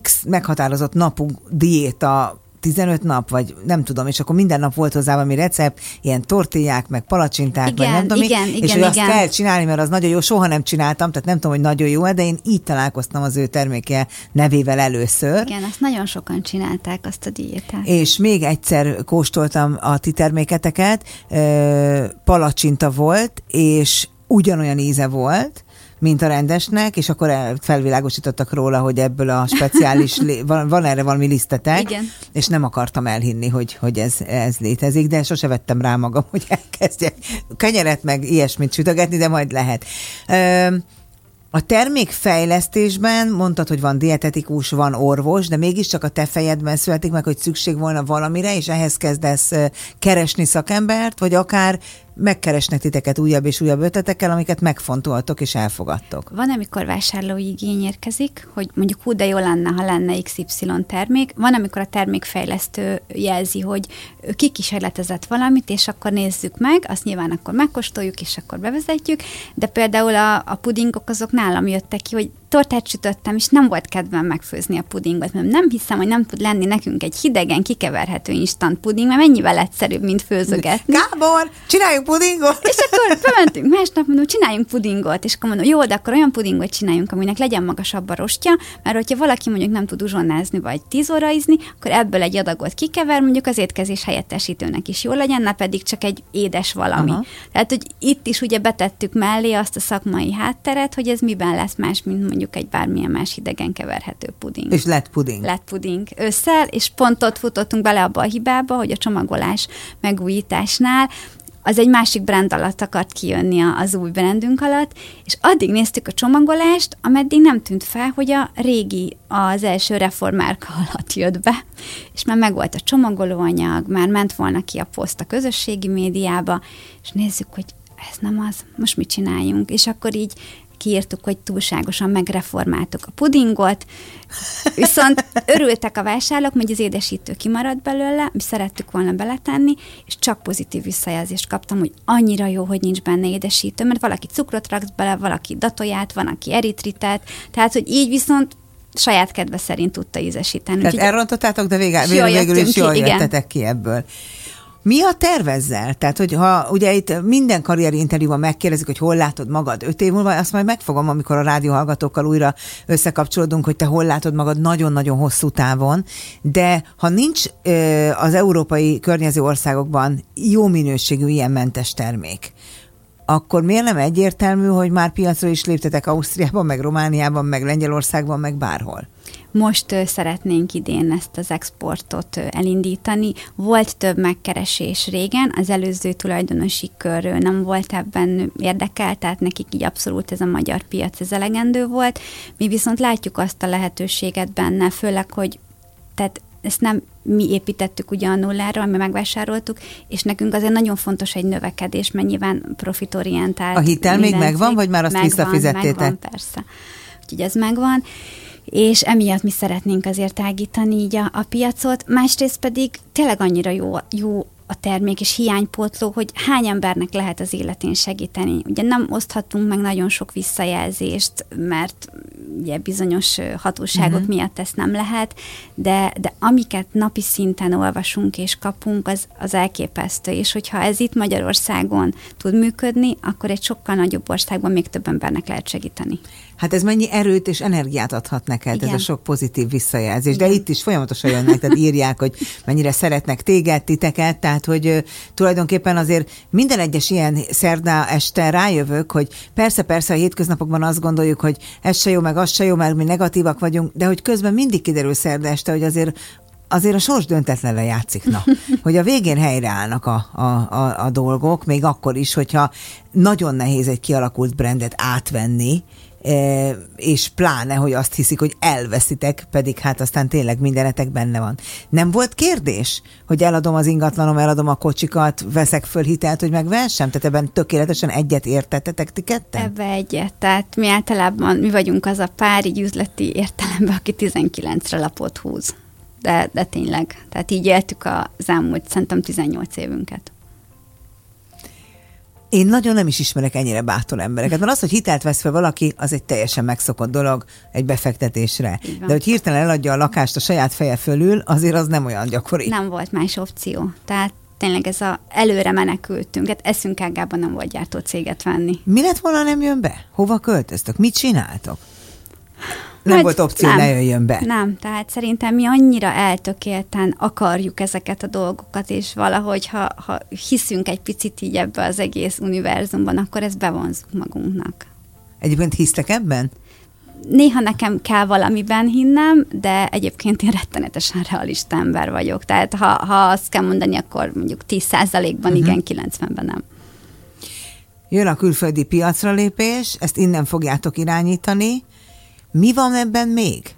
X meghatározott napú diéta 15 nap, vagy nem tudom, és akkor minden nap volt hozzá valami recept, ilyen tortillák, meg palacsinták, igen, meg nem tudom igen, mi, igen, és hogy igen. azt kell csinálni, mert az nagyon jó, soha nem csináltam, tehát nem tudom, hogy nagyon jó de én így találkoztam az ő terméke nevével először. Igen, azt nagyon sokan csinálták, azt a diétát. És még egyszer kóstoltam a ti terméketeket, palacsinta volt, és ugyanolyan íze volt, mint a rendesnek, és akkor felvilágosítottak róla, hogy ebből a speciális, (laughs) van, van erre valami lisztetek, Igen. és nem akartam elhinni, hogy, hogy ez, ez létezik, de sose vettem rá magam, hogy elkezdjek kenyeret meg ilyesmit sütögetni, de majd lehet. A termékfejlesztésben mondtad, hogy van dietetikus, van orvos, de mégiscsak a te fejedben születik meg, hogy szükség volna valamire, és ehhez kezdesz keresni szakembert, vagy akár megkeresnek titeket újabb és újabb ötletekkel, amiket megfontoltok és elfogadtok. Van, amikor vásárlói igény érkezik, hogy mondjuk hú, de jó lenne, ha lenne XY termék. Van, amikor a termékfejlesztő jelzi, hogy kikísérletezett valamit, és akkor nézzük meg, azt nyilván akkor megkóstoljuk, és akkor bevezetjük, de például a, a pudingok azok nálam jöttek ki, hogy tortát sütöttem, és nem volt kedvem megfőzni a pudingot, mert nem hiszem, hogy nem tud lenni nekünk egy hidegen kikeverhető instant puding, mert mennyivel egyszerűbb, mint főzögetni. Gábor, csináljunk pudingot! És akkor bementünk másnap, mondom, csináljunk pudingot, és akkor mondom, jó, de akkor olyan pudingot csináljunk, aminek legyen magasabb a rostja, mert hogyha valaki mondjuk nem tud uzsonnázni, vagy tíz óra izni, akkor ebből egy adagot kikever, mondjuk az étkezés helyettesítőnek is jó legyen, ne pedig csak egy édes valami. Aha. Tehát, hogy itt is ugye betettük mellé azt a szakmai hátteret, hogy ez miben lesz más, mint mondjuk egy bármilyen más hidegen keverhető puding. És lett puding. Lett puding ősszel, és pont ott futottunk bele abba a hibába, hogy a csomagolás megújításnál az egy másik brand alatt akart kijönni az új brandünk alatt, és addig néztük a csomagolást, ameddig nem tűnt fel, hogy a régi, az első reformárka (laughs) alatt jött be, és már megvolt a csomagolóanyag, már ment volna ki a poszt a közösségi médiába, és nézzük, hogy ez nem az, most mit csináljunk, és akkor így kiírtuk, hogy túlságosan megreformáltuk a pudingot, viszont örültek a vásárlók, hogy az édesítő kimaradt belőle, mi szerettük volna beletenni, és csak pozitív visszajelzést kaptam, hogy annyira jó, hogy nincs benne édesítő, mert valaki cukrot raksz bele, valaki datóját, van, aki eritritet, tehát, hogy így viszont saját kedve szerint tudta ízesíteni. Tehát elrontottátok, de végül, végül is jól jöttetek ki ebből. Mi a tervezzel? Tehát, hogy ha ugye itt minden karrieri interjúban megkérdezik, hogy hol látod magad öt év múlva, azt majd megfogom, amikor a rádióhallgatókkal újra összekapcsolódunk, hogy te hol látod magad nagyon-nagyon hosszú távon, de ha nincs az európai környező országokban jó minőségű ilyen mentes termék, akkor miért nem egyértelmű, hogy már piacra is léptetek Ausztriában, meg Romániában, meg Lengyelországban, meg bárhol? Most szeretnénk idén ezt az exportot elindítani. Volt több megkeresés régen, az előző tulajdonosi kör nem volt ebben érdekelt, tehát nekik így abszolút ez a magyar piac ez elegendő volt. Mi viszont látjuk azt a lehetőséget benne, főleg, hogy tehát ezt nem mi építettük ugye a nulláról, mi megvásároltuk, és nekünk azért nagyon fontos egy növekedés, mert nyilván profitorientált. A hitel még megvan, vagy már azt megvan, visszafizettétek? Megvan, persze. Úgyhogy ez megvan és emiatt mi szeretnénk azért tágítani így a, a piacot, másrészt pedig tényleg annyira jó, jó a termék és hiánypótló, hogy hány embernek lehet az életén segíteni. Ugye nem oszthatunk meg nagyon sok visszajelzést, mert ugye bizonyos hatóságok uh-huh. miatt ezt nem lehet, de, de amiket napi szinten olvasunk és kapunk, az, az elképesztő, és hogyha ez itt Magyarországon tud működni, akkor egy sokkal nagyobb országban még több embernek lehet segíteni. Hát ez mennyi erőt és energiát adhat neked, Igen. ez a sok pozitív visszajelzés. Igen. De itt is folyamatosan jönnek, tehát írják, hogy mennyire szeretnek téged, titeket, tehát hogy tulajdonképpen azért minden egyes ilyen szerda este rájövök, hogy persze, persze a hétköznapokban azt gondoljuk, hogy ez se jó, meg az se jó, mert mi negatívak vagyunk, de hogy közben mindig kiderül szerda este, hogy azért azért a sors döntetlenre játszik, na, (laughs) hogy a végén helyreállnak a, a, a, a dolgok, még akkor is, hogyha nagyon nehéz egy kialakult brandet átvenni, és pláne, hogy azt hiszik, hogy elveszitek, pedig hát aztán tényleg mindenetek benne van. Nem volt kérdés, hogy eladom az ingatlanom, eladom a kocsikat, veszek föl hitelt, hogy megvessem? Tehát ebben tökéletesen egyet értettetek ti ketten? Ebbe egyet. Tehát mi általában, mi vagyunk az a pár így üzleti értelemben, aki 19-re lapot húz. De, de tényleg. Tehát így éltük az elmúlt szerintem 18 évünket. Én nagyon nem is ismerek ennyire bátor embereket, mert az, hogy hitelt vesz fel valaki, az egy teljesen megszokott dolog egy befektetésre. De hogy hirtelen eladja a lakást a saját feje fölül, azért az nem olyan gyakori. Nem volt más opció. Tehát tényleg ez a előre menekültünk, hát eszünk ágában nem volt gyártó céget venni. Mi lett volna, nem jön be? Hova költöztök? Mit csináltok? Nem volt opció, nem, ne jöjjön be. Nem, tehát szerintem mi annyira eltökélten akarjuk ezeket a dolgokat, és valahogy, ha, ha hiszünk egy picit így ebbe az egész univerzumban, akkor ezt bevonzunk magunknak. Egyébként hisztek ebben? néha nekem kell valamiben hinnem, de egyébként én rettenetesen realista ember vagyok. Tehát ha, ha azt kell mondani, akkor mondjuk 10%-ban uh-huh. igen, 90-ben nem. Jön a külföldi piacra lépés, ezt innen fogjátok irányítani. Mi van ebben még?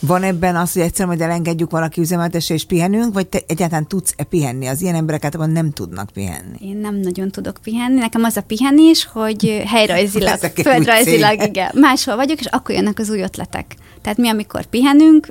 Van ebben az, hogy egyszerűen majd elengedjük valaki üzemeltesse és pihenünk, vagy te egyáltalán tudsz-e pihenni? Az ilyen emberek általában nem tudnak pihenni. Én nem nagyon tudok pihenni. Nekem az a pihenés, hogy helyrajzilag, (laughs) földrajzilag, igen, máshol vagyok, és akkor jönnek az új ötletek. Tehát mi, amikor pihenünk,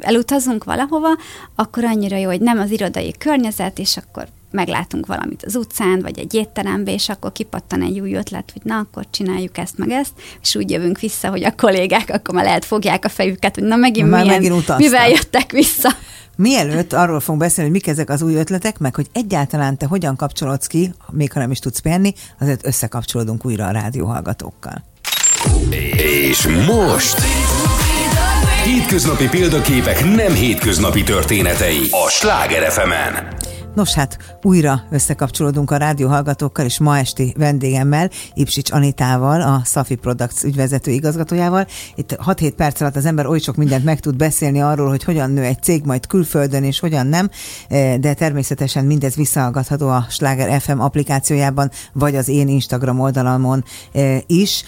elutazunk valahova, akkor annyira jó, hogy nem az irodai környezet, és akkor meglátunk valamit az utcán, vagy egy étterembe, és akkor kipattan egy új ötlet, hogy na, akkor csináljuk ezt, meg ezt, és úgy jövünk vissza, hogy a kollégák akkor már lehet fogják a fejüket, hogy na megint, már milyen, megint mivel jöttek vissza. Mielőtt arról fogunk beszélni, hogy mik ezek az új ötletek, meg hogy egyáltalán te hogyan kapcsolódsz ki, még ha nem is tudsz pihenni, azért összekapcsolódunk újra a rádióhallgatókkal. És most... Hétköznapi példaképek nem hétköznapi történetei a Sláger fm -en. Nos hát, újra összekapcsolódunk a rádió hallgatókkal, és ma esti vendégemmel, Ipsics Anitával, a Safi Products ügyvezető igazgatójával. Itt 6-7 perc alatt az ember oly sok mindent meg tud beszélni arról, hogy hogyan nő egy cég majd külföldön, és hogyan nem, eh, de természetesen mindez visszahallgatható a Sláger FM applikációjában, vagy az én Instagram oldalamon eh, is.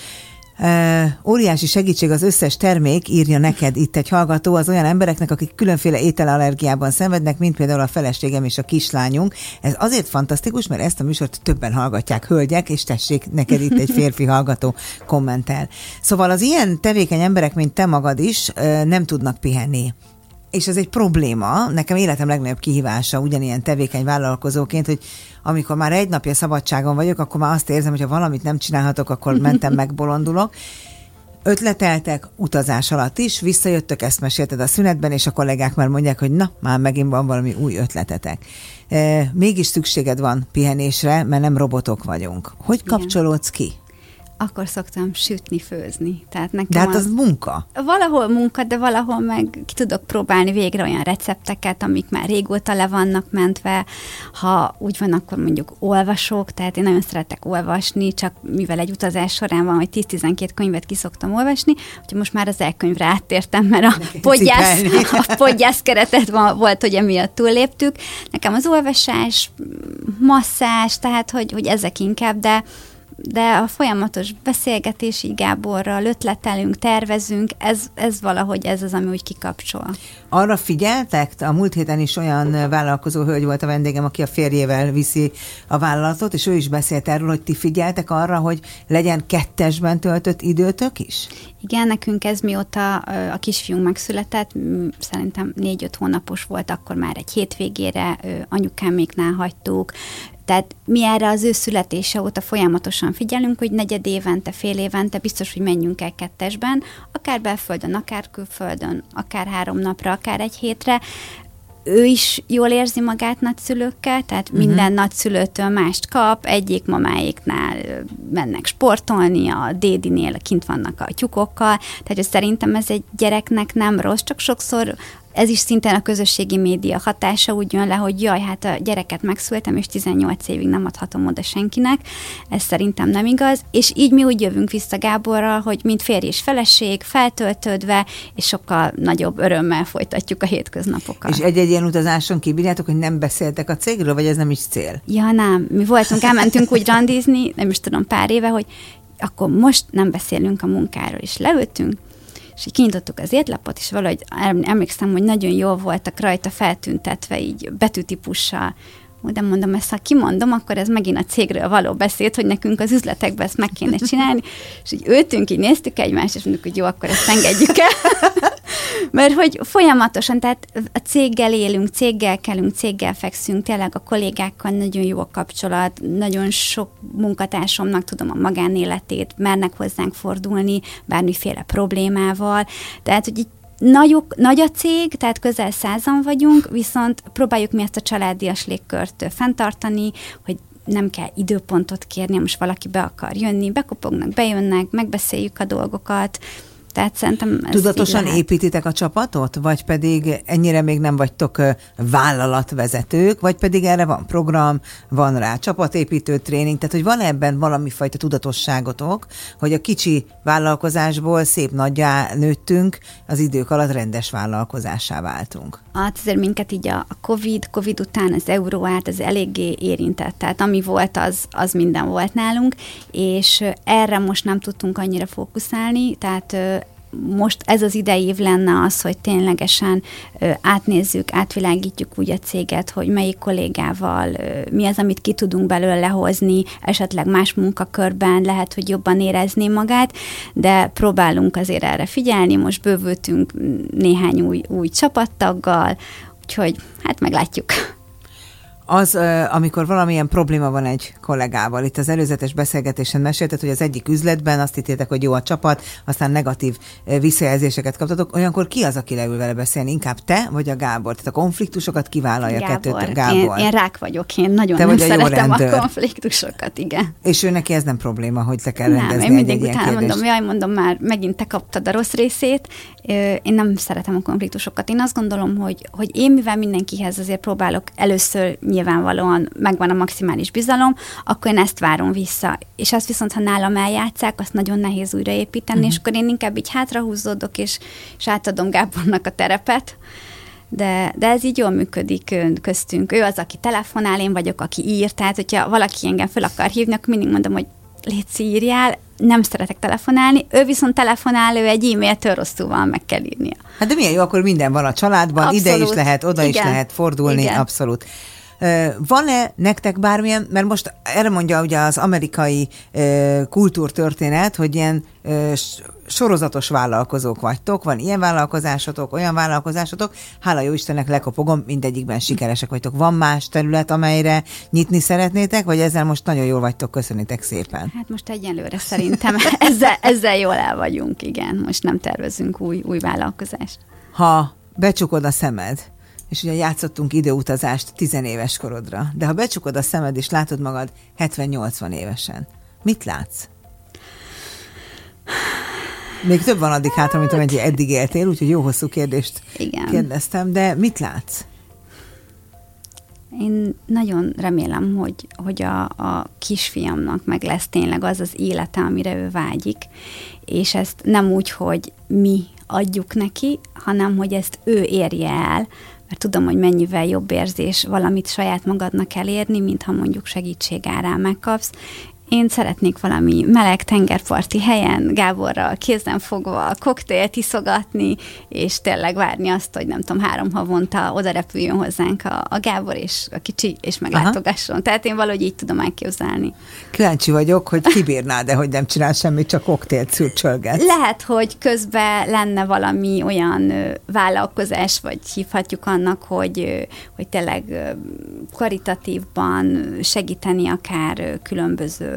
Óriási segítség az összes termék, írja neked itt egy hallgató, az olyan embereknek, akik különféle ételallergiában szenvednek, mint például a feleségem és a kislányunk. Ez azért fantasztikus, mert ezt a műsort többen hallgatják hölgyek, és tessék, neked itt egy férfi (laughs) hallgató kommentel. Szóval az ilyen tevékeny emberek, mint te magad is, nem tudnak pihenni és ez egy probléma, nekem életem legnagyobb kihívása ugyanilyen tevékeny vállalkozóként, hogy amikor már egy napja szabadságon vagyok, akkor már azt érzem, hogy ha valamit nem csinálhatok, akkor (laughs) mentem megbolondulok. Ötleteltek utazás alatt is, visszajöttök, ezt mesélted a szünetben, és a kollégák már mondják, hogy na, már megint van valami új ötletetek. E, mégis szükséged van pihenésre, mert nem robotok vagyunk. Hogy kapcsolódsz ki? Akkor szoktam sütni, főzni. Tehát nekem de hát az, az munka. Valahol munka, de valahol meg ki tudok próbálni végre olyan recepteket, amik már régóta le vannak mentve. Ha úgy van, akkor mondjuk olvasok, tehát én nagyon szeretek olvasni, csak mivel egy utazás során van, hogy 10-12 könyvet kiszoktam olvasni, hogy most már az elkönyvre áttértem, mert a podgyász, (laughs) a podgyász keretet volt, hogy emiatt túlléptük. Nekem az olvasás, masszás, tehát hogy, hogy ezek inkább, de de a folyamatos beszélgetés így Gáborral, ötletelünk, tervezünk, ez, ez valahogy ez az, ami úgy kikapcsol. Arra figyeltek? A múlt héten is olyan vállalkozó hölgy volt a vendégem, aki a férjével viszi a vállalatot, és ő is beszélt erről, hogy ti figyeltek arra, hogy legyen kettesben töltött időtök is? Igen, nekünk ez mióta a kisfiunk megszületett, szerintem négy-öt hónapos volt, akkor már egy hétvégére anyukáméknál hagytuk, tehát mi erre az ő születése óta folyamatosan figyelünk, hogy negyed évente, fél évente biztos, hogy menjünk el kettesben, akár belföldön, akár külföldön, akár három napra, akár egy hétre, ő is jól érzi magát nagyszülőkkel, tehát uh-huh. minden nagyszülőtől mást kap, egyik mamáiknál mennek sportolni, a dédinél kint vannak a tyukokkal, tehát szerintem ez egy gyereknek nem rossz, csak sokszor ez is szintén a közösségi média hatása úgy jön le, hogy jaj, hát a gyereket megszültem, és 18 évig nem adhatom oda senkinek. Ez szerintem nem igaz. És így mi úgy jövünk vissza Gáborral, hogy mint férj és feleség, feltöltődve, és sokkal nagyobb örömmel folytatjuk a hétköznapokat. És egy-egy ilyen utazáson kibírjátok, hogy nem beszéltek a cégről, vagy ez nem is cél? Ja, nem. Mi voltunk, elmentünk úgy randizni, nem is tudom, pár éve, hogy akkor most nem beszélünk a munkáról, és leültünk, és így kinyitottuk az étlapot, és valahogy emlékszem, hogy nagyon jól voltak rajta feltüntetve így betűtípussal, de mondom, ezt ha kimondom, akkor ez megint a cégről való beszéd, hogy nekünk az üzletekben ezt meg kéne csinálni. (laughs) És így ültünk, így néztük egymást, és mondjuk, hogy jó, akkor ezt engedjük el. (laughs) Mert hogy folyamatosan, tehát a céggel élünk, céggel kelünk, céggel fekszünk, tényleg a kollégákkal nagyon jó a kapcsolat, nagyon sok munkatársamnak tudom a magánéletét, mernek hozzánk fordulni bármiféle problémával. Tehát, hogy így nagy, nagy a cég, tehát közel százan vagyunk, viszont próbáljuk mi ezt a családias légkört fenntartani, hogy nem kell időpontot kérni, most valaki be akar jönni, bekopognak, bejönnek, megbeszéljük a dolgokat, Tehát szerintem ez Tudatosan építitek a csapatot, vagy pedig ennyire még nem vagytok vállalatvezetők, vagy pedig erre van program, van rá csapatépítő tréning, tehát hogy van ebben valami fajta tudatosságotok, hogy a kicsi vállalkozásból szép nagyjá nőttünk, az idők alatt rendes vállalkozásá váltunk. Hát azért minket így a COVID, COVID után az euró át, az eléggé érintett, tehát ami volt, az, az minden volt nálunk, és erre most nem tudtunk annyira fókuszálni, tehát most ez az idei év lenne az, hogy ténylegesen átnézzük, átvilágítjuk úgy a céget, hogy melyik kollégával mi az, amit ki tudunk belőle hozni, esetleg más munkakörben lehet, hogy jobban érezni magát, de próbálunk azért erre figyelni, most bővültünk néhány új, új csapattaggal, úgyhogy hát meglátjuk az, amikor valamilyen probléma van egy kollégával. Itt az előzetes beszélgetésen mesélted, hogy az egyik üzletben azt hittétek, hogy jó a csapat, aztán negatív visszajelzéseket kaptatok. Olyankor ki az, aki leül vele beszélni? Inkább te, vagy a Gábor? Tehát a konfliktusokat kivállalja Gábor. kettőt? Gábor. Én, én rák vagyok, én nagyon te nem szeretem a konfliktusokat, igen. És ő neki ez nem probléma, hogy te kell rendezni nem, én mindig egy utána mondom, jaj, mondom már, megint te kaptad a rossz részét. Én nem szeretem a konfliktusokat. Én azt gondolom, hogy, hogy én, mivel mindenkihez azért próbálok először nyilvánvalóan megvan a maximális bizalom, akkor én ezt várom vissza. És azt viszont, ha nálam eljátszák, azt nagyon nehéz újraépíteni, uh-huh. és akkor én inkább így hátrahúzódok, és, és átadom Gábornak a terepet. De, de ez így jól működik köztünk. Ő az, aki telefonál, én vagyok, aki ír, tehát hogyha valaki engem fel akar hívni, akkor mindig mondom, hogy légy írjál, nem szeretek telefonálni, ő viszont telefonál, ő egy e-mailtől rosszul van, meg kell írnia. Hát de milyen jó, akkor minden van a családban, abszolút. ide is lehet, oda Igen. is lehet fordulni, Igen. abszolút. Van-e nektek bármilyen, mert most erre mondja ugye az amerikai kultúrtörténet, hogy ilyen sorozatos vállalkozók vagytok, van ilyen vállalkozásotok, olyan vállalkozásotok, hála jó Istennek lekopogom, mindegyikben sikeresek vagytok. Van más terület, amelyre nyitni szeretnétek, vagy ezzel most nagyon jól vagytok, köszönitek szépen? Hát most egyelőre szerintem (laughs) ezzel, ezzel jól el vagyunk, igen. Most nem tervezünk új, új vállalkozást. Ha becsukod a szemed, és ugye játszottunk időutazást tizenéves korodra, de ha becsukod a szemed és látod magad 70-80 évesen, mit látsz? Még több van addig hátra, mint amennyi eddig éltél, úgyhogy jó hosszú kérdést Igen. kérdeztem, de mit látsz? Én nagyon remélem, hogy, hogy a, a kisfiamnak meg lesz tényleg az az élete, amire ő vágyik, és ezt nem úgy, hogy mi adjuk neki, hanem hogy ezt ő érje el, mert tudom, hogy mennyivel jobb érzés valamit saját magadnak elérni, mint ha mondjuk segítség árán megkapsz, én szeretnék valami meleg tengerparti helyen Gáborral kézen fogva koktélt iszogatni, és tényleg várni azt, hogy nem tudom, három havonta oda repüljön hozzánk a, a Gábor és a kicsi, és meglátogasson. Aha. Tehát én valahogy így tudom elképzelni. Kíváncsi vagyok, hogy kibírnád-e, hogy nem csinál semmit, csak koktélt szürcsölget. Lehet, hogy közben lenne valami olyan vállalkozás, vagy hívhatjuk annak, hogy, hogy tényleg karitatívban segíteni akár különböző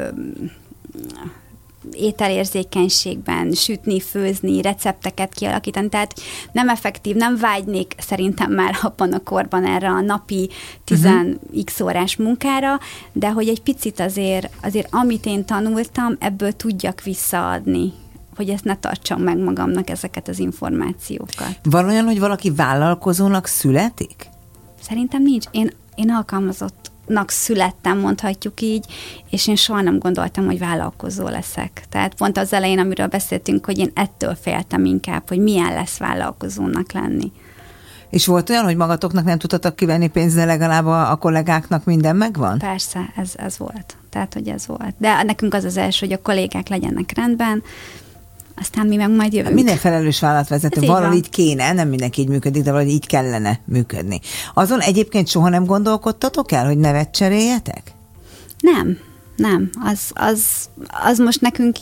ételérzékeny,ségben sütni, főzni, recepteket kialakítani, tehát nem effektív, nem vágynék szerintem már (laughs) abban a korban erre a napi 10x uh-huh. órás munkára, de hogy egy picit azért, azért amit én tanultam, ebből tudjak visszaadni hogy ezt ne tartsam meg magamnak ezeket az információkat. Van olyan, hogy valaki vállalkozónak születik? Szerintem nincs. Én, én alkalmazott nak születtem, mondhatjuk így, és én soha nem gondoltam, hogy vállalkozó leszek. Tehát pont az elején, amiről beszéltünk, hogy én ettől féltem inkább, hogy milyen lesz vállalkozónak lenni. És volt olyan, hogy magatoknak nem tudtatok kivenni pénzt, de legalább a, a kollégáknak minden megvan? Persze, ez, ez volt. Tehát, hogy ez volt. De nekünk az az első, hogy a kollégák legyenek rendben, aztán mi meg majd jövünk. Minden felelős vállalatvezető valahogy így kéne, nem mindenki így működik, de valahogy így kellene működni. Azon egyébként soha nem gondolkodtatok el, hogy nevet cseréljetek? Nem, nem. Az, az, az most nekünk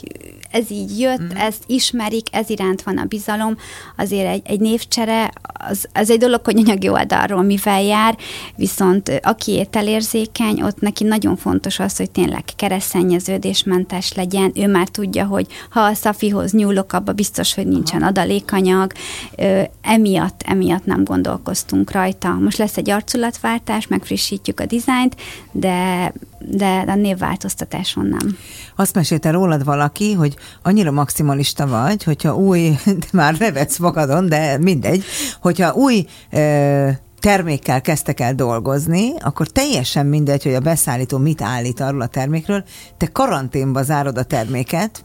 ez így jött, mm. ezt ismerik, ez iránt van a bizalom, azért egy, egy névcsere, az, az egy dolog, hogy anyagi oldalról mivel jár, viszont aki ételérzékeny, ott neki nagyon fontos az, hogy tényleg keresztennyeződésmentes legyen, ő már tudja, hogy ha a szafihoz nyúlok, abba biztos, hogy nincsen adalékanyag, ö, emiatt, emiatt nem gondolkoztunk rajta. Most lesz egy arculatváltás, megfrissítjük a dizájnt, de de a névváltoztatáson nem. Azt mesélte rólad valaki, hogy annyira maximalista vagy, hogyha új, (laughs) már nevetsz magadon, de mindegy, hogyha új ö, termékkel kezdtek el dolgozni, akkor teljesen mindegy, hogy a beszállító mit állít arról a termékről, te karanténba zárod a terméket,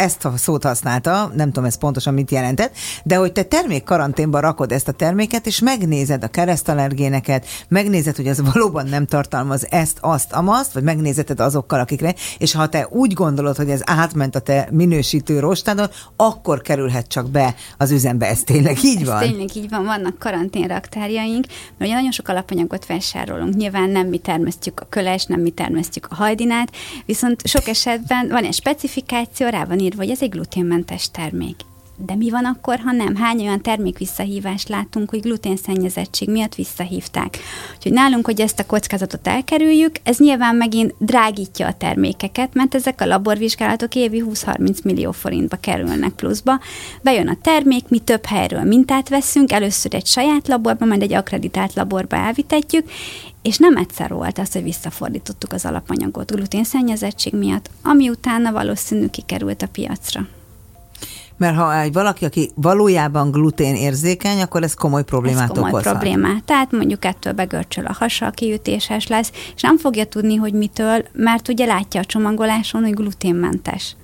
ezt a szót használta, nem tudom ez pontosan mit jelentett, de hogy te termék karanténba rakod ezt a terméket, és megnézed a keresztallergéneket, megnézed, hogy az valóban nem tartalmaz ezt, azt, amazt, vagy megnézed azokkal, akikre, és ha te úgy gondolod, hogy ez átment a te minősítő rostádon, akkor kerülhet csak be az üzembe. Ez tényleg így ez van? tényleg így van, vannak karanténraktárjaink, mert ugye nagyon sok alapanyagot vásárolunk. Nyilván nem mi termesztjük a köles, nem mi termesztjük a hajdinát, viszont sok esetben van egy specifikáció, rá van írva, hogy ez egy gluténmentes termék. De mi van akkor, ha nem? Hány olyan termékvisszahívást látunk, hogy gluténszennyezettség miatt visszahívták? Úgyhogy nálunk, hogy ezt a kockázatot elkerüljük, ez nyilván megint drágítja a termékeket, mert ezek a laborvizsgálatok évi 20-30 millió forintba kerülnek pluszba. Bejön a termék, mi több helyről mintát veszünk, először egy saját laborba, majd egy akreditált laborba elvitetjük, és nem egyszer volt az, hogy visszafordítottuk az alapanyagot gluténszennyezettség miatt, ami utána valószínű kikerült a piacra. Mert ha egy valaki, aki valójában glutén érzékeny, akkor ez komoly problémát ez komoly okozhat. problémát. Tehát mondjuk ettől begörcsöl a hasa, kiütéses lesz, és nem fogja tudni, hogy mitől, mert ugye látja a csomagoláson, hogy gluténmentes.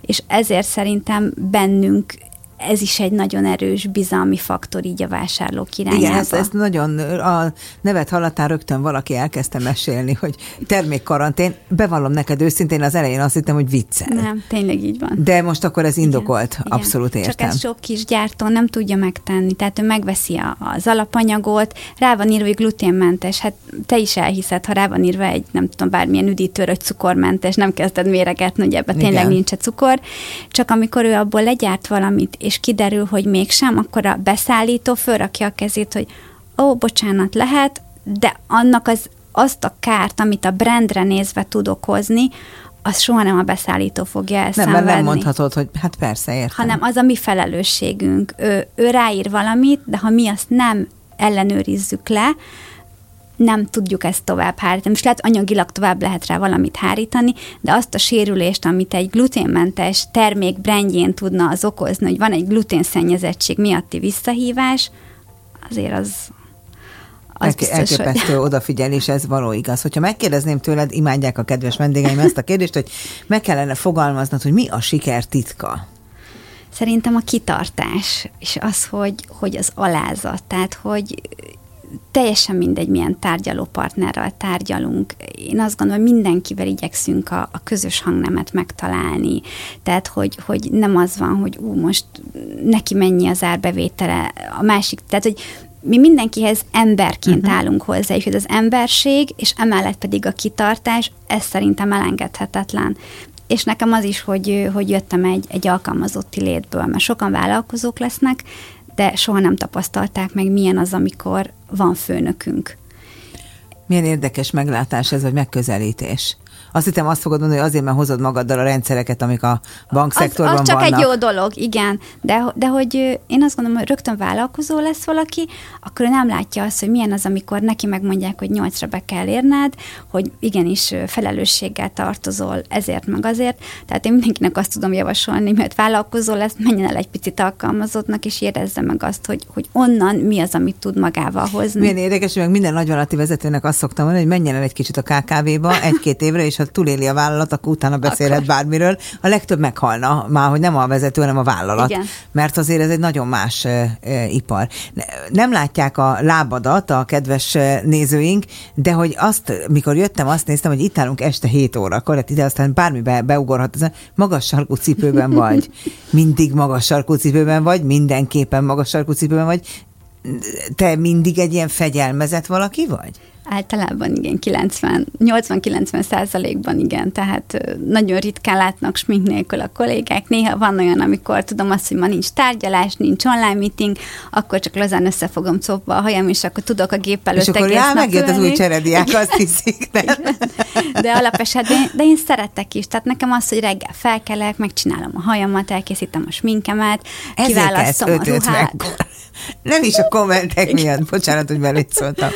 És ezért szerintem bennünk ez is egy nagyon erős bizalmi faktor így a vásárlók irányába. Igen, ezt, ezt nagyon, a nevet hallatán rögtön valaki elkezdte mesélni, hogy termékkarantén, bevallom neked őszintén, az elején azt hittem, hogy viccel. Nem, tényleg így van. De most akkor ez indokolt, igen, abszolút igen. értem. Csak ez sok kis gyártó nem tudja megtenni, tehát ő megveszi az alapanyagot, rá van írva, hogy gluténmentes, hát te is elhiszed, ha rá van írva egy, nem tudom, bármilyen üdítőr, hogy cukormentes, nem kezded méregetni, hogy ebben tényleg nincs a cukor, csak amikor ő abból legyárt valamit, és kiderül, hogy mégsem, akkor a beszállító fölrakja a kezét, hogy ó, bocsánat, lehet, de annak az, azt a kárt, amit a brandre nézve tud okozni, az soha nem a beszállító fogja elszenvedni. Nem, nem mondhatod, hogy hát persze, értem. Hanem az a mi felelősségünk. Ő, ő ráír valamit, de ha mi azt nem ellenőrizzük le, nem tudjuk ezt tovább hárítani. Most lehet anyagilag tovább lehet rá valamit hárítani, de azt a sérülést, amit egy gluténmentes termék brandjén tudna az okozni, hogy van egy gluténszennyezettség miatti visszahívás, azért az, az biztos, elképesztő hogy... odafigyelés, ez való igaz. Hogyha megkérdezném tőled, imádják a kedves vendégeim ezt a kérdést, hogy meg kellene fogalmaznod, hogy mi a siker titka? Szerintem a kitartás, és az, hogy, hogy az alázat, tehát hogy teljesen mindegy, milyen tárgyalópartnerrel tárgyalunk. Én azt gondolom, hogy mindenkivel igyekszünk a, a közös hangnemet megtalálni. Tehát, hogy, hogy nem az van, hogy ú, most neki mennyi az árbevétele, a másik, tehát, hogy mi mindenkihez emberként uh-huh. állunk hozzá, és az emberség, és emellett pedig a kitartás, ez szerintem elengedhetetlen. És nekem az is, hogy, hogy jöttem egy, egy alkalmazotti létből, mert sokan vállalkozók lesznek, de soha nem tapasztalták meg, milyen az, amikor van főnökünk. Milyen érdekes meglátás ez, vagy megközelítés. Azt hittem, azt fogod mondani, hogy azért, mert hozod magaddal a rendszereket, amik a bankszektorban az, az csak vannak. egy jó dolog, igen. De, de hogy én azt gondolom, hogy rögtön vállalkozó lesz valaki, akkor ő nem látja azt, hogy milyen az, amikor neki megmondják, hogy nyolcra be kell érned, hogy igenis felelősséggel tartozol ezért meg azért. Tehát én mindenkinek azt tudom javasolni, mert vállalkozó lesz, menjen el egy picit alkalmazottnak, és érezze meg azt, hogy, hogy onnan mi az, amit tud magával hozni. Milyen érdekes, hogy meg minden nagyvállalati vezetőnek azt szoktam mondani, hogy menjen el egy kicsit a KKV-ba egy-két évre, és ha túléli a vállalat, akkor utána beszélhet akkor... bármiről. A legtöbb meghalna, már hogy nem a vezető, hanem a vállalat. Igen. Mert azért ez egy nagyon más e, e, ipar. Nem látják a lábadat a kedves nézőink, de hogy azt, mikor jöttem, azt néztem, hogy itt állunk este 7 órakor, hát ide aztán bármibe beugorhat, magas sarkú cipőben vagy, mindig magas sarkú cipőben vagy, mindenképpen magas sarkú cipőben vagy, te mindig egy ilyen fegyelmezett valaki vagy? Általában igen, 90, 80-90 százalékban igen, tehát nagyon ritkán látnak smink nélkül a kollégák. Néha van olyan, amikor tudom azt, hogy ma nincs tárgyalás, nincs online meeting, akkor csak lazán összefogom copba a hajam, és akkor tudok a gép előtt És akkor já, megjött az új cserediák, azt hiszik, (laughs) nem? De alapesetben, de én szeretek is, tehát nekem az, hogy reggel felkelek, megcsinálom a hajamat, elkészítem a sminkemet, Ezért kiválasztom a ruhát. Meg. Nem is a kommentek miatt, bocsánat, hogy belét szóltam.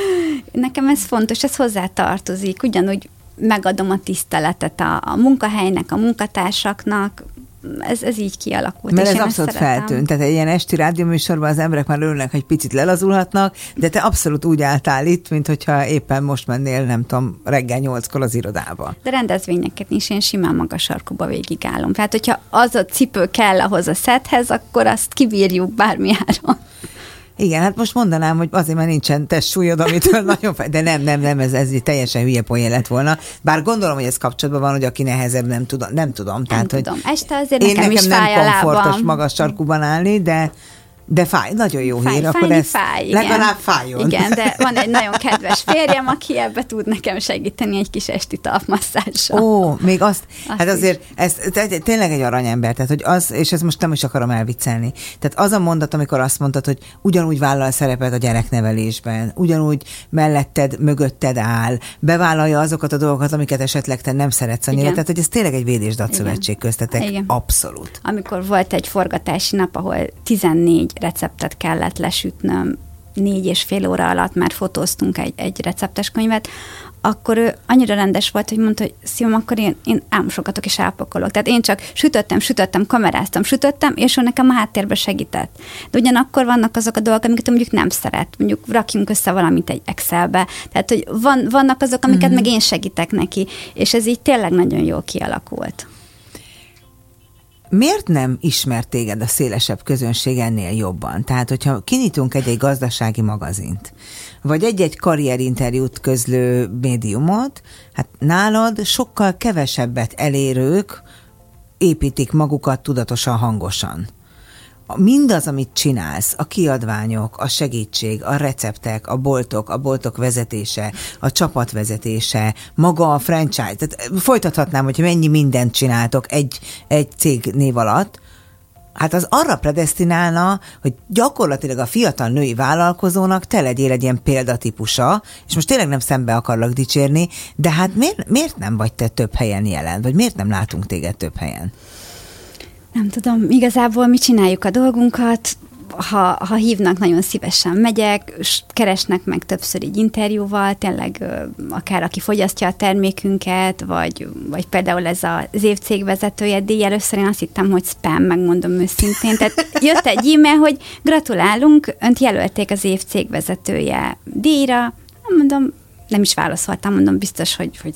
Nekem ez fontos, ez hozzá tartozik, ugyanúgy megadom a tiszteletet a, a munkahelynek, a munkatársaknak, ez, ez így kialakult. Mert ez abszolút feltűnt. Tehát egy ilyen esti rádióműsorban az emberek már örülnek, hogy picit lelazulhatnak, de te abszolút úgy álltál itt, mint hogyha éppen most mennél, nem tudom, reggel nyolckor az irodába. De rendezvényeket is én simán magas sarkuba végigállom. Tehát, hogyha az a cipő kell ahhoz a szethez, akkor azt kibírjuk bármi áron. Igen, hát most mondanám, hogy azért, mert nincsen testsúlyod, amitől (laughs) nagyon fáj, de nem, nem, nem, ez, ez teljesen hülye poén lett volna. Bár gondolom, hogy ez kapcsolatban van, hogy aki nehezebb, nem tudom. Nem tudom. Tehát, nem tudom. Hogy Este azért én nekem, nekem is nem komfortos lábam. magas sarkuban állni, de de fáj, nagyon jó Fáj, hír, akkor fájni ez fáj, igen. legalább fájjon. Igen, de van egy (laughs) nagyon kedves férjem, aki ebbe tud nekem segíteni egy kis esti talpmasszással. Ó, még azt, Azt hát is. azért ez te- tényleg egy aranyember, tehát hogy az, és ez most nem is akarom elviccelni. Tehát az a mondat, amikor azt mondtad, hogy ugyanúgy vállal szerepet a gyereknevelésben, ugyanúgy melletted, mögötted áll, bevállalja azokat a dolgokat, amiket esetleg te nem szeretsz annyira. Igen. Tehát, hogy ez tényleg egy védésdatszövetség köztetek. Igen. Abszolút. amikor volt egy forgatási nap, ahol 14 receptet kellett lesütnöm, négy és fél óra alatt már fotóztunk egy, egy receptes könyvet, akkor ő annyira rendes volt, hogy mondta, hogy szívom, akkor én, én elmosogatok és elpakolok. Tehát én csak sütöttem, sütöttem, kameráztam, sütöttem, és ő nekem a háttérbe segített. De ugyanakkor vannak azok a dolgok, amiket mondjuk nem szeret. Mondjuk rakjunk össze valamit egy Excelbe. Tehát, hogy van, vannak azok, amiket mm-hmm. meg én segítek neki, és ez így tényleg nagyon jól kialakult. Miért nem ismert téged a szélesebb közönség ennél jobban? Tehát, hogyha kinyitunk egy-egy gazdasági magazint, vagy egy-egy karrierinterjút közlő médiumot, hát nálad sokkal kevesebbet elérők építik magukat tudatosan, hangosan. Mindaz, amit csinálsz, a kiadványok, a segítség, a receptek, a boltok, a boltok vezetése, a csapat vezetése, maga a franchise, tehát folytathatnám, hogy mennyi mindent csináltok egy, egy cég név alatt, Hát az arra predestinálna, hogy gyakorlatilag a fiatal női vállalkozónak te legyél egy ilyen példatípusa, és most tényleg nem szembe akarlak dicsérni, de hát miért, miért nem vagy te több helyen jelen, vagy miért nem látunk téged több helyen? Nem tudom, igazából mi csináljuk a dolgunkat, ha, ha hívnak, nagyon szívesen megyek, keresnek meg többször így interjúval, tényleg akár aki fogyasztja a termékünket, vagy, vagy például ez az év cégvezetője. Díj, először én azt hittem, hogy spam, megmondom őszintén. Tehát jött egy e-mail, hogy gratulálunk, önt jelölték az év cégvezetője díjra, mondom, nem is válaszoltam, mondom biztos, hogy, hogy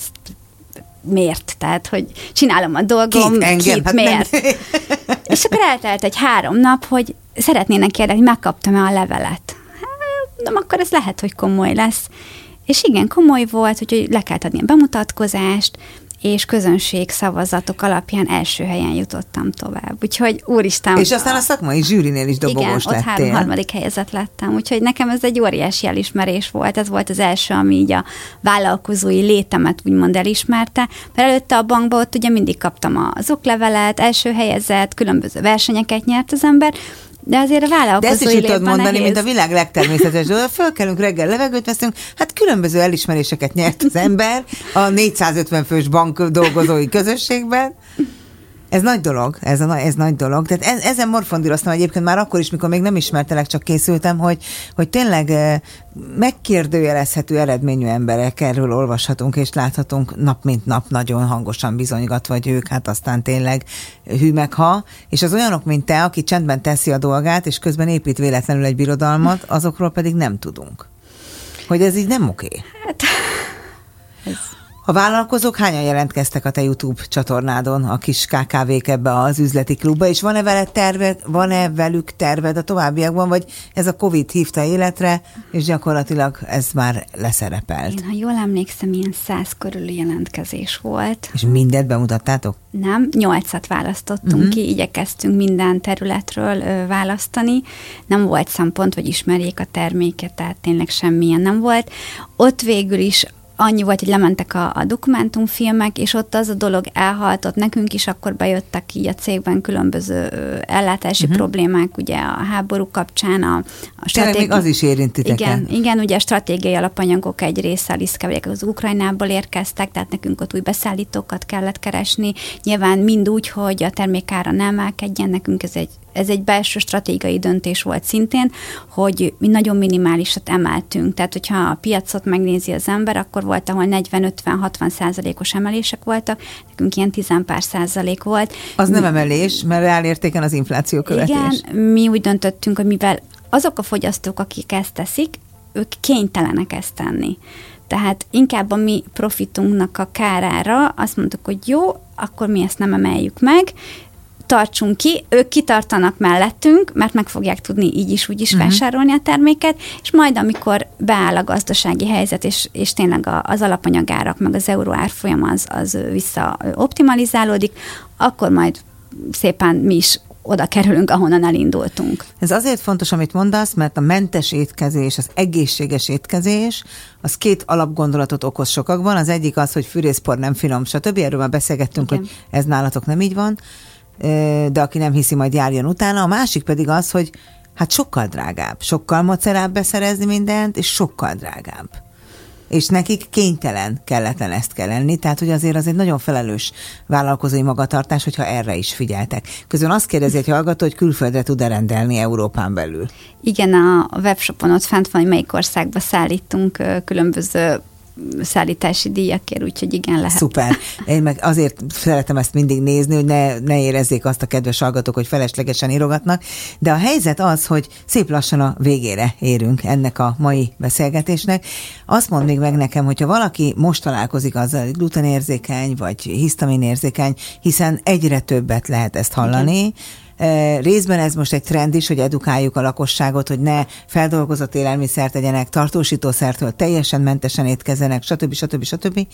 miért, tehát, hogy csinálom a dolgom, Kit engem? kit Hát miért. nem. És akkor eltelt egy három nap, hogy szeretnének kérdezni, hogy megkaptam-e a levelet. Hát, mondom, akkor ez lehet, hogy komoly lesz. És igen, komoly volt, úgyhogy le kellett adni a bemutatkozást, és közönség szavazatok alapján első helyen jutottam tovább. Úgyhogy úristen. És aztán a szakmai zsűrinél is igen, dobogós ott három lettél. harmadik helyezett lettem. Úgyhogy nekem ez egy óriási elismerés volt. Ez volt az első, ami így a vállalkozói létemet úgymond elismerte. Mert előtte a bankban ott ugye mindig kaptam az oklevelet, első helyezett, különböző versenyeket nyert az ember, de azért a De vállalkozói ezt is tudod mondani, nehéz. mint a világ legtermészetes dolog. Fölkelünk reggel, levegőt veszünk, hát különböző elismeréseket nyert az ember a 450 fős bank dolgozói közösségben. Ez nagy dolog, ez, a, ez nagy dolog. Tehát e- ezen morfondíroztam egyébként már akkor is, mikor még nem ismertelek, csak készültem, hogy, hogy tényleg eh, megkérdőjelezhető eredményű emberek, erről olvashatunk és láthatunk nap mint nap nagyon hangosan bizonygatva, hogy ők hát aztán tényleg hű meg ha, és az olyanok, mint te, aki csendben teszi a dolgát, és közben épít véletlenül egy birodalmat, azokról pedig nem tudunk. Hogy ez így nem oké. Hát, A vállalkozók hányan jelentkeztek a te YouTube csatornádon, a kis KKV-k ebbe az üzleti klubba, és van-e veled terved, van-e velük terved a továbbiakban, vagy ez a Covid hívta életre, és gyakorlatilag ez már leszerepelt? én, ha jól emlékszem, ilyen száz körüli jelentkezés volt. És mindet bemutattátok? Nem, nyolcat választottunk uh-huh. ki, igyekeztünk minden területről ö, választani. Nem volt szempont, hogy ismerjék a terméket, tehát tényleg semmilyen nem volt. Ott végül is annyi volt, hogy lementek a, a dokumentumfilmek, és ott az a dolog elhaltott nekünk is, akkor bejöttek így a cégben különböző ellátási uh-huh. problémák, ugye a háború kapcsán, a, a még az is érint titeket. igen, igen, ugye a stratégiai alapanyagok egy része a liszkevelyek az Ukrajnából érkeztek, tehát nekünk ott új beszállítókat kellett keresni. Nyilván mind úgy, hogy a termékára nem emelkedjen, nekünk ez egy ez egy belső stratégiai döntés volt szintén, hogy mi nagyon minimálisat emeltünk. Tehát, hogyha a piacot megnézi az ember, akkor volt, ahol 40-50-60 százalékos emelések voltak, nekünk ilyen 10 pár százalék volt. Az mi, nem emelés, mert reálértéken az infláció követés. Igen, mi úgy döntöttünk, hogy mivel azok a fogyasztók, akik ezt teszik, ők kénytelenek ezt tenni. Tehát inkább a mi profitunknak a kárára azt mondtuk, hogy jó, akkor mi ezt nem emeljük meg, tartsunk ki, ők kitartanak mellettünk, mert meg fogják tudni így is, úgy is uh-huh. vásárolni a terméket, és majd amikor beáll a gazdasági helyzet, és, és tényleg az alapanyagárak, meg az euró árfolyam az, az vissza optimalizálódik, akkor majd szépen mi is oda kerülünk, ahonnan elindultunk. Ez azért fontos, amit mondasz, mert a mentes étkezés, az egészséges étkezés, az két alapgondolatot okoz sokakban. Az egyik az, hogy fűrészpor nem finom, stb. Erről már beszélgettünk, Igen. hogy ez nálatok nem így van, de aki nem hiszi, majd járjon utána. A másik pedig az, hogy hát sokkal drágább, sokkal macerább beszerezni mindent, és sokkal drágább és nekik kénytelen, kelletlen ezt kell lenni, tehát hogy azért az egy nagyon felelős vállalkozói magatartás, hogyha erre is figyeltek. Közben azt kérdezi egy hallgató, hogy külföldre tud-e rendelni Európán belül. Igen, a webshopon ott fent van, hogy melyik országba szállítunk különböző szállítási díjakért, úgyhogy igen, lehet. Szuper. (laughs) Én meg azért szeretem ezt mindig nézni, hogy ne, ne érezzék azt a kedves hallgatók, hogy feleslegesen írogatnak, de a helyzet az, hogy szép lassan a végére érünk ennek a mai beszélgetésnek. Azt mond még meg nekem, hogyha valaki most találkozik azzal, hogy glutenérzékeny, vagy hisztaminérzékeny, hiszen egyre többet lehet ezt hallani, igen Részben ez most egy trend is, hogy edukáljuk a lakosságot, hogy ne feldolgozott élelmiszert tegyenek, tartósítószertől teljesen mentesen étkezzenek, stb. stb. stb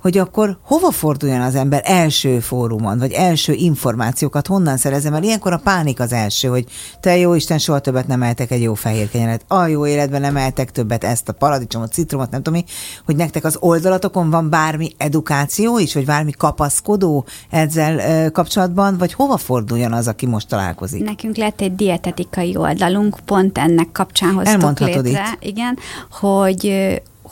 hogy akkor hova forduljon az ember első fórumon, vagy első információkat honnan szerezem el? Ilyenkor a pánik az első, hogy te jó Isten, soha többet nem eltek egy jó fehér kenyeret. A jó életben nem eltek többet ezt a paradicsomot, citromot, nem tudom mi, hogy nektek az oldalatokon van bármi edukáció is, vagy bármi kapaszkodó ezzel kapcsolatban, vagy hova forduljon az, aki most találkozik? Nekünk lett egy dietetikai oldalunk, pont ennek kapcsán hoztuk létre. Itt. Igen, hogy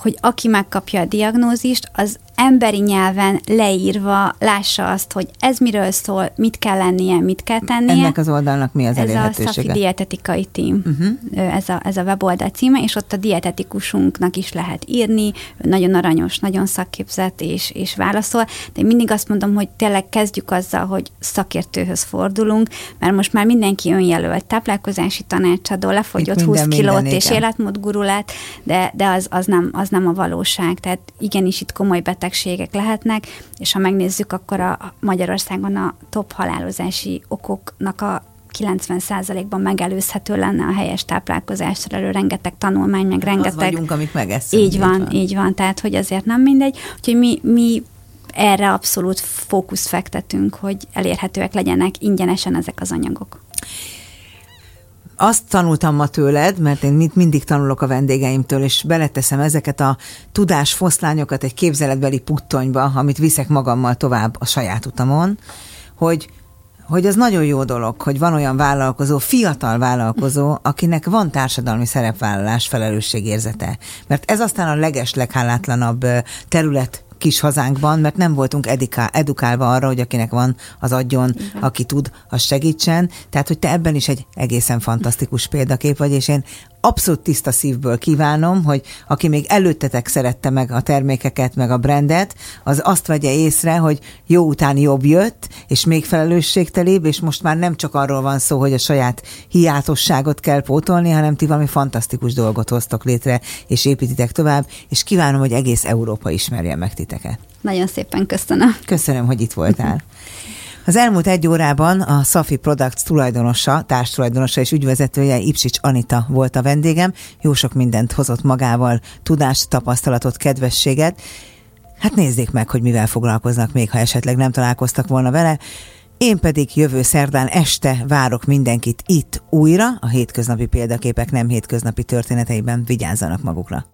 hogy aki megkapja a diagnózist, az emberi nyelven leírva lássa azt, hogy ez miről szól, mit kell lennie, mit kell tennie. Ennek az oldalnak mi az Ez a Szafi Dietetikai Team, uh-huh. ez, a, ez a weboldal címe, és ott a dietetikusunknak is lehet írni, nagyon aranyos, nagyon szakképzett, és, és válaszol, de mindig azt mondom, hogy tényleg kezdjük azzal, hogy szakértőhöz fordulunk, mert most már mindenki önjelölt, táplálkozási tanácsadó, lefogyott Itt 20 kilót, és életmódguru lett, de, de az, az, nem, az nem a valóság, tehát igenis itt komoly beteg betegségek lehetnek, és ha megnézzük, akkor a Magyarországon a top halálozási okoknak a 90%-ban megelőzhető lenne a helyes táplálkozásra elő, rengeteg tanulmány, meg rengeteg... Az vagyunk, amik megeszünk. Így van, van, így van, tehát hogy azért nem mindegy. Úgyhogy mi, mi erre abszolút fókusz fektetünk, hogy elérhetőek legyenek ingyenesen ezek az anyagok azt tanultam ma tőled, mert én mindig tanulok a vendégeimtől, és beleteszem ezeket a tudásfoszlányokat egy képzeletbeli puttonyba, amit viszek magammal tovább a saját utamon, hogy hogy ez nagyon jó dolog, hogy van olyan vállalkozó, fiatal vállalkozó, akinek van társadalmi szerepvállalás, felelősségérzete. Mert ez aztán a leges, leghálátlanabb terület kis hazánkban, mert nem voltunk ediká, edukálva arra, hogy akinek van, az adjon, Igen. aki tud, az segítsen. Tehát, hogy te ebben is egy egészen fantasztikus példakép vagy, és én abszolút tiszta szívből kívánom, hogy aki még előttetek szerette meg a termékeket, meg a brandet, az azt vegye észre, hogy jó után jobb jött, és még felelősségtelébb, és most már nem csak arról van szó, hogy a saját hiátosságot kell pótolni, hanem ti valami fantasztikus dolgot hoztok létre, és építitek tovább, és kívánom, hogy egész Európa ismerje meg titeket. Nagyon szépen köszönöm. Köszönöm, hogy itt voltál. (laughs) Az elmúlt egy órában a Safi Products tulajdonosa, társtulajdonosa és ügyvezetője Ipsics Anita volt a vendégem. Jó sok mindent hozott magával, tudást, tapasztalatot, kedvességet. Hát nézzék meg, hogy mivel foglalkoznak még, ha esetleg nem találkoztak volna vele. Én pedig jövő szerdán este várok mindenkit itt újra, a hétköznapi példaképek nem hétköznapi történeteiben vigyázzanak magukra.